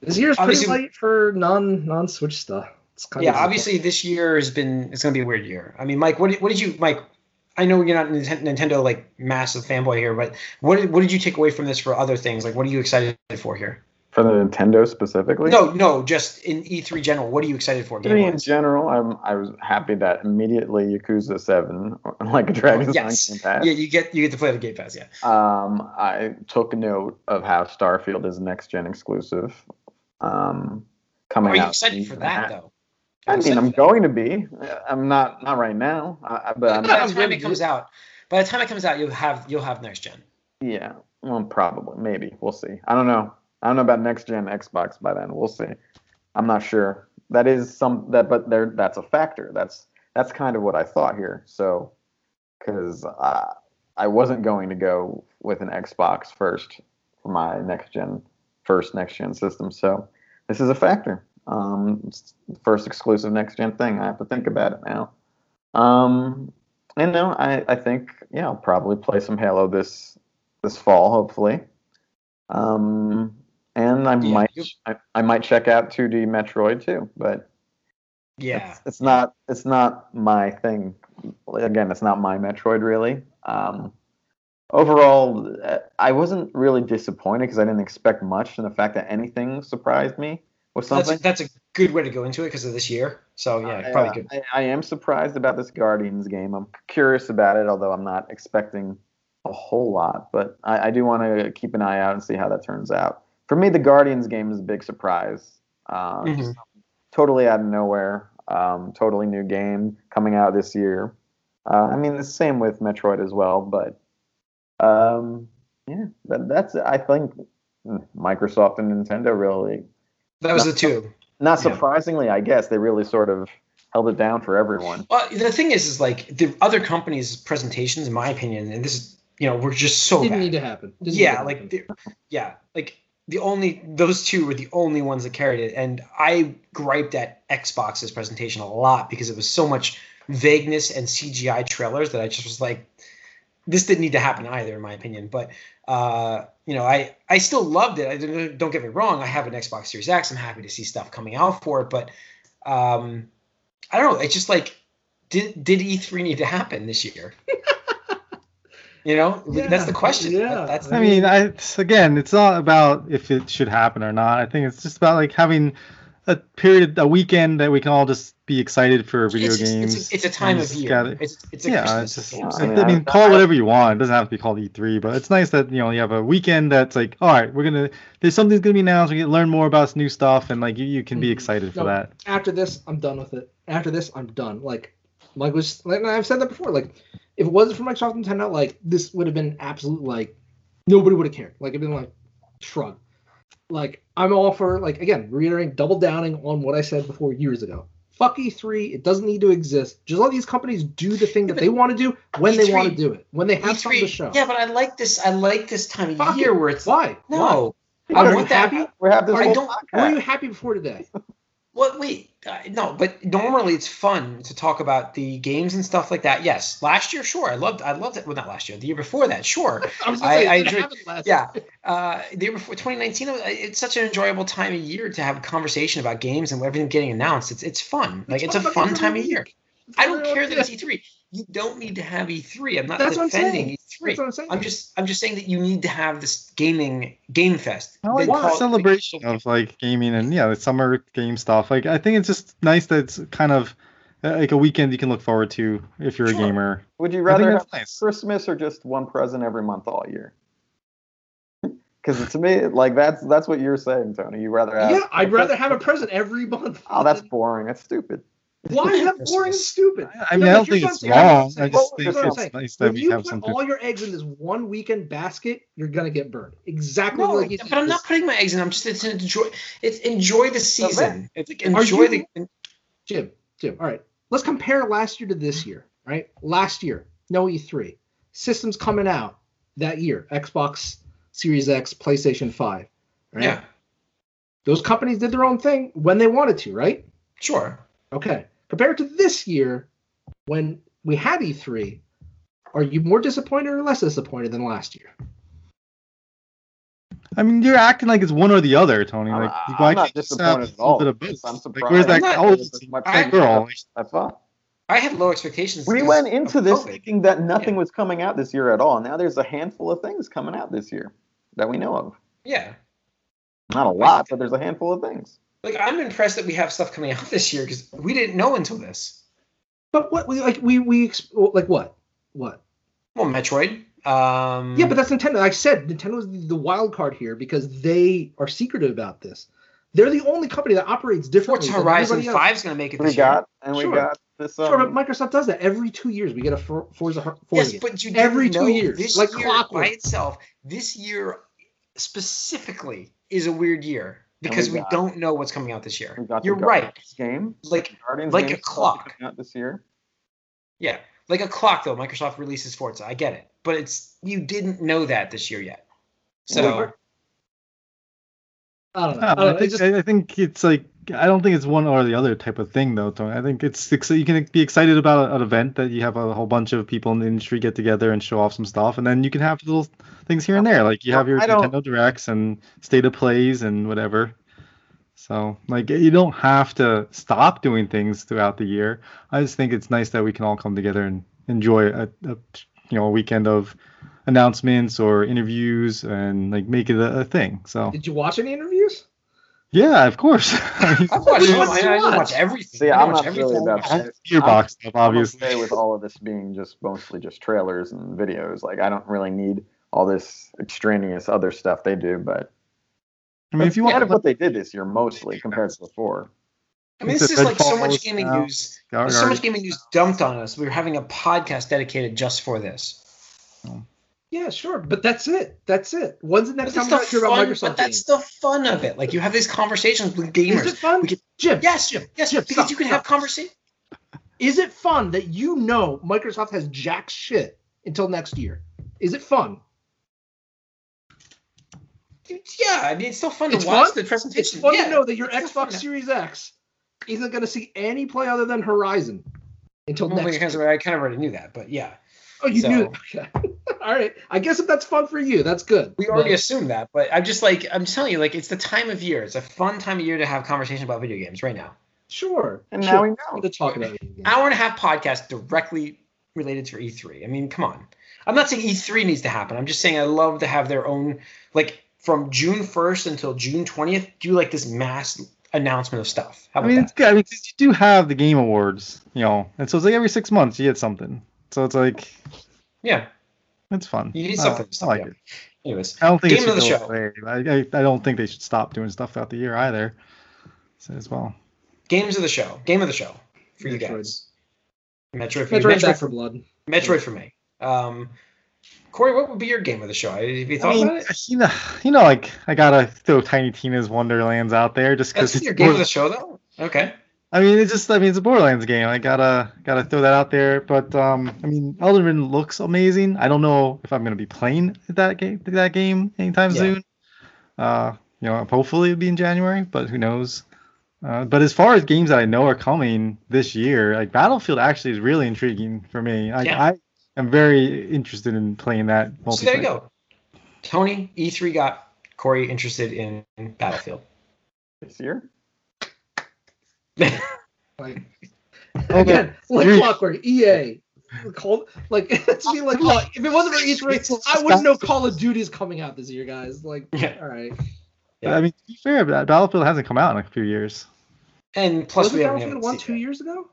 This year's pretty light for non non Switch stuff. It's kind yeah of obviously this year has been it's gonna be a weird year i mean mike what did, what did you mike i know you're not a nintendo like massive fanboy here but what did, what did you take away from this for other things like what are you excited for here For the Nintendo specifically? no no just in e3 general what are you excited for I mean, in general, I'm I was happy that immediately Yakuza Seven, like a Dragon's yes Line Game Pass. yeah you get you get to play the game pass yeah Um, I took note of how Starfield is next gen exclusive. Um, coming Are you out. excited for that though? I mean, I'm going to be. I'm not not right now, I, but I'm, by the I'm time it comes out, by the time it comes out, you'll have you'll have next gen. yeah. Well, probably, maybe. We'll see. I don't know. I don't know about next gen Xbox by then. We'll see. I'm not sure. That is some that, but there that's a factor. That's that's kind of what I thought here. So, because uh, I wasn't going to go with an Xbox first for my next gen first next gen system. So this is a factor. Um, first exclusive next gen thing. I have to think about it now. Um, and no, I, I think yeah, I'll probably play some Halo this this fall, hopefully. Um, and I Yeah, might you- I, I might check out 2D Metroid too, but Yeah. it's, it's not it's not my thing. Again, it's not my Metroid really. Um, overall, uh, I wasn't really disappointed because I didn't expect much, and the fact that anything surprised me That's something. a, that's a good way to go into it because of this year. So yeah, I, probably uh, good. I, I am surprised about this Guardians game. I'm curious about it, although I'm not expecting a whole lot. But I, I do want to keep an eye out and see how that turns out. For me, the Guardians game is a big surprise. Uh, Mhm. totally out of nowhere. Um, totally new game coming out this year. Uh, I mean, the same with Metroid as well. But um, yeah, that, that's I think mm, Microsoft and Nintendo really That was not- the two. not Yeah. surprisingly, I guess they really sort of held it down for everyone. Well, the thing is, is like the other companies' presentations, in my opinion, and this is, you know, were just so Didn't bad. need to happen. Didn't yeah, to like, happen. the, yeah, like the only those two were the only ones that carried it, and I griped at Xbox's presentation a lot because it was so much vagueness and CGI trailers that I just was like, this didn't need to happen either, in my opinion. But uh, you know, I I still loved it. I don't get me wrong. I have an Xbox Series X. I'm happy to see stuff coming out for it, but um, I don't know. It's just like, did did E3 need to happen this year? you know, that's the question. yeah. That- that's I mean, I it's- again, it's not about if it should happen or not. I think it's just about like having a period, a weekend that we can all just be excited for video it's, games. It's, a, it's a time of just year. gather- It's it's a yeah, Christmas it's just, game. I I mean, mean, call it whatever you want. It doesn't have to be called E3, but it's nice that you know you have a weekend that's like, all right, we're gonna there's something's gonna be announced. We can learn more about new stuff, and like you, you can be Mhm. excited for No, that. After this, I'm done with it. After this, I'm done. Like, like was like I've said that before. Like, if it wasn't for Microsoft and Nintendo, like this would have been absolute like nobody would have cared. Like it'd been like shrug. Like I'm all for like again reiterating, double downing on what I said before years ago. Fuck E3. It doesn't need to exist. Just let these companies do the thing that they want to do when they E3 want to do it. When they have something to E3, show. yeah, but I like this. I like this time of Fuck year it. where it's Why? Why? no. Are I you want that. happy? We have this I whole don't- Were you happy before today? Well, wait, uh, no, but normally it's fun to talk about the games and stuff like that. Yes, last year, sure, I loved, I loved it. Well, not last year, the year before that, sure. I was I- say, I enjoyed- last yeah, uh, the year before 2019, it's such an enjoyable time of year to have a conversation about games and everything getting announced. It's it's fun. Like it's a fun fun time of year. I don't care that it's E3. You don't need to have E3. I'm not That's what I'm defending. E3. That's what I'm saying. I'm just I'm just saying that you need to have this gaming game fest. I like Then the call celebration of like gaming and yeah, the summer game stuff. Like I think it's just nice that it's kind of uh, like a weekend you can look forward to if you're Sure. a gamer. Would you rather have nice. Christmas or just one present every month all year? Because to me, like that's that's what you're saying, Tony. You rather have Yeah, I'd rather have a present every month. Oh, that's boring. That's stupid. Why is that boring and stupid? I mean, No, I but don't think it's I'm saying. wrong. I just I'm think it's nice that When we you put something. all your eggs in this one weekend basket, you're gonna get burned. Exactly No, like but I'm not putting my eggs in. I'm just it's enjoy. It's enjoy the season. It's like enjoy you- the. Jim. Jim. All right, let's compare last year to this year. Right, last year, no E3 systems coming out that year. Xbox Series X, PlayStation Five. Right. Yeah, Those companies did their own thing when they wanted to. Right. sure. Okay. Compared to this year, when we had E3, are you more disappointed or less disappointed than last year? I mean, you're acting like it's one or the other, Tony. I'm- Like, I'm not can't you just have disappointed at all. bit of? I'm Like, surprised. where's that I'm not- oh, My I- girl? I thought I had low expectations. we went into this COVID. thinking that nothing Yeah. was coming out this year at all. Now there's a handful of things coming out this year that we know of. Yeah, Not a lot, but there's a handful of things. like I'm impressed that we have stuff coming out this year because we didn't know until this. But what we like we we like what what? Well, Metroid. Um, Yeah, but that's Nintendo. Like I said Nintendo's the, the wild card here because they are secretive about this. They're the only company that operates differently. Forza Horizon everybody. Five is going to make it we this year. got and we got this. Um, Sure, but Microsoft does that every two years. We get a Forza Forza Yes, but you Every didn't two know years, this like year clockwork. by itself. This year specifically is a weird year because we we don't know what's coming out this year. we got You're right. Game. Like Guardians like game a is supposed to clock. come out this year. yeah, like a clock though. Microsoft releases Forza. I get it, but it's you didn't know that this year yet. So Well, I don't know. I, don't know. It think, just, I I think it's like I don't think it's one or the other type of thing though, Tony. I think it's you can be excited about an event that you have a whole bunch of people in the industry get together and show off some stuff, and then you can have little things here and there, like you have your Nintendo Directs and state of plays and whatever. So like you don't have to stop doing things throughout the year. I just think it's nice that we can all come together and enjoy a, a you know a weekend of announcements or interviews and like make it a, a thing. So did you watch any interviews? Yeah, of course. I mean, I've watched. I, did you I didn't watch? watch everything. See, I I'm didn't watch really everything. about all that. Gearbox stuff, obviously. okay with all of this being just mostly just trailers and videos. Like I don't really need all this extraneous other stuff they do. But I mean, if you look want at what they did this year, mostly compared to before. I mean, this a is like so much gaming out. news. Gar- There's so much gaming news dumped on us. We were having a podcast dedicated just for this. Oh. Yeah, sure, but that's it. That's it. When's the next But time that's we the hear about fun. Microsoft But that's games? the fun of it. Like you have these conversations with gamers. Is it fun? Could- Jim, yes, Jim, yes, Jim, because stop, you can stop. have conversation. Is it fun that you know Microsoft has jack shit until next year? Is it fun? Yeah, I mean, it's still fun It's to watch fun? the It's fun yeah, to know that your it's still fun Xbox Series X isn't going to see any play other than Horizon until Well, next because year. I kind of already knew that, but yeah, Oh, you so- knew. Okay. All right. I guess if that's fun for you, that's good. we already But- assumed that. But I'm just like, I'm telling you, like, it's the time of year. It's a fun time of year to have conversation about video games right now. sure. And sure. now we Fun know. to talk about video games. Hour and a half podcast directly related to E3. I mean, come on. I'm not saying E3 needs to happen. I'm just saying I love to have their own, like, from June 1st until June 20th, do like this mass announcement of stuff. How I mean, that? it's good. I mean, you do have the Game Awards, you know, and so it's like every six months you get something. So it's like Yeah. it's fun. You need I- something, I like yeah. it. Anyways, I don't think Game of the show. I, I I don't think they should stop doing stuff throughout the year either. So as well. games of the show. Game of the show for you Metroid. guys. Metroid for you. Metroid Metroid, for, for Blood. Metroid for me. Um, Corey, what would be your game of the show? Have you I thought mean, about it? you know, you know, like I gotta throw Tiny Tina's Wonderlands out there just because That's it's your game of the show, though. Okay. I mean, it's just I mean it's a Borderlands game. I gotta gotta throw that out there. But um, I mean, Elden Ring looks amazing. I don't know if I'm gonna be playing that game that game anytime Yeah. soon. Uh, you know, hopefully it'll be in January, but who knows? Uh, but as far as games that I know are coming this year, like Battlefield actually is really intriguing for me. Like, Yeah. I am very interested in playing that. So there you go. Tony E3 got Corey interested in Battlefield. This year? Like Okay. again, like You're- clockwork, EA. Call, like it's be like oh, if it wasn't for E3, I wouldn't know Call of Duty is coming out this year, guys. Like, Yeah. all right. But, I mean, to be fair, Battlefield hasn't come out in a few years. And plus, Wasn't we haven't Battlefield one two it. years ago?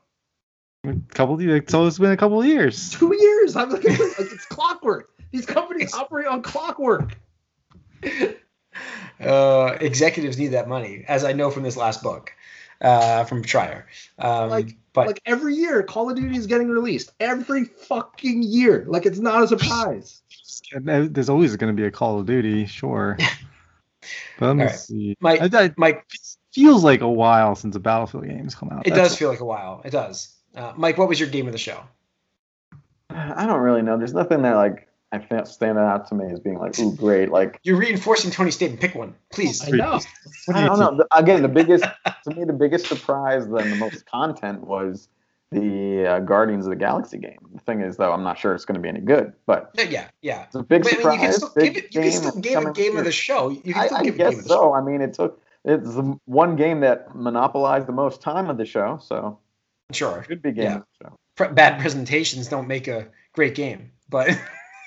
A couple, like, so it's been a couple of years. Two years. I'm like, like it's clockwork. These companies operate on clockwork. Uh, executives need that money, as I know from this last book uh, from Schreier. Um, Like- but Like every year, Call of Duty is getting released. Every fucking year. Like it's not a surprise. And There's always going to be a Call of Duty, sure. But let me All right. see. Mike- I, I, Mike, feels like a while since a Battlefield game's come out. it That's does feel like a while. It does. Uh, Mike, what was your game of the show? I don't really know. There's nothing that like I feel standing out to me as being like, ooh, great. Like You're reinforcing Tony's statement. Pick one, please. I know. I don't know. Again, the biggest to me, the biggest surprise and the most content was the uh, Guardians of the Galaxy game. The thing is, though, I'm not sure it's going to be any good, but Yeah, yeah. it's a big But, I mean, surprise. you can still big give it. You can game, still it's give a coming game of the show. You can I, still I give a game guess of the show. so. I mean, it took it's the one game that monopolized the most time of the show, so Sure. it should be game Yeah. of the show. Pre- bad presentations don't make a great game, but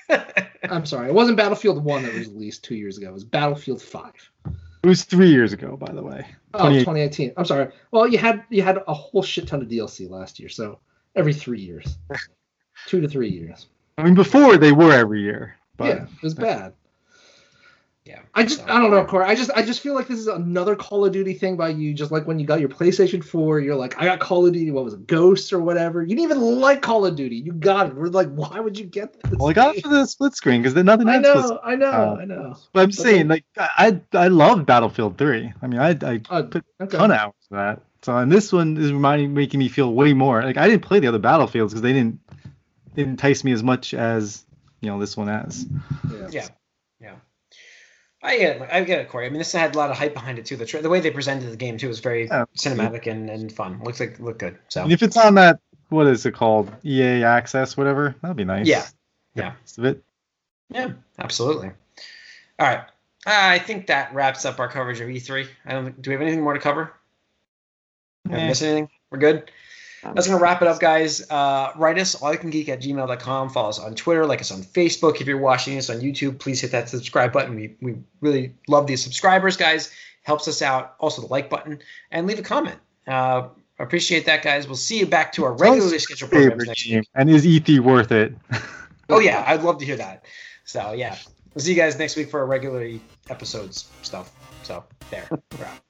I'm sorry. It wasn't Battlefield 1 that was released two years ago. It was Battlefield 5. It was three years ago, by the way. Oh, 2018. I'm sorry. Well, you had you had a whole shit ton of DLC last year, so every three years, two to three years. I mean, before they were every year. But yeah, it was bad. Yeah. I just So- I don't know, Corey. I just I just feel like this is another Call of Duty thing by you. Just like when you got your PlayStation 4, you're like, I got Call of Duty. What was it, Ghosts or whatever? You didn't even like Call of Duty. You got it. We're like, why would you get this? Well, I got it for the split screen because nothing I else was. know, I know, uh, I know. But I'm just Okay. saying, like, I I love Battlefield 3. I mean, I I Uh, put a okay. ton of hours to that. So and this one is reminding, making me feel way more like I didn't play the other Battlefields because they didn't didn't entice me as much as you know this one has. Yeah. Yeah, yeah. I get it. I get it, Corey. I mean, this had a lot of hype behind it too. The tra- the way they presented the game too was very Yeah. cinematic and, and fun. Looks like looked good. So And if it's on that, what is it called? EA Access, whatever. That'd be nice. Yeah. Yeah. It. yeah, absolutely. All right. I think that wraps up our coverage of E3. I don't. Do we have anything more to cover? I Eh. missed anything? We're good. That's going to wrap it up, guys. Uh, write us, allycangeek at gmail.com. Follow us on Twitter, like us on Facebook. If you're watching us on YouTube, please hit that subscribe button. We, we really love these subscribers, guys. Helps us out. Also, the like button and leave a comment. Uh, appreciate that, guys. We'll see you back to our regularly scheduled programs next week. And is ET worth it? Oh, yeah. I'd love to hear that. So, yeah. We'll see you guys next week for our regularly episodes stuff. So, there. We're out.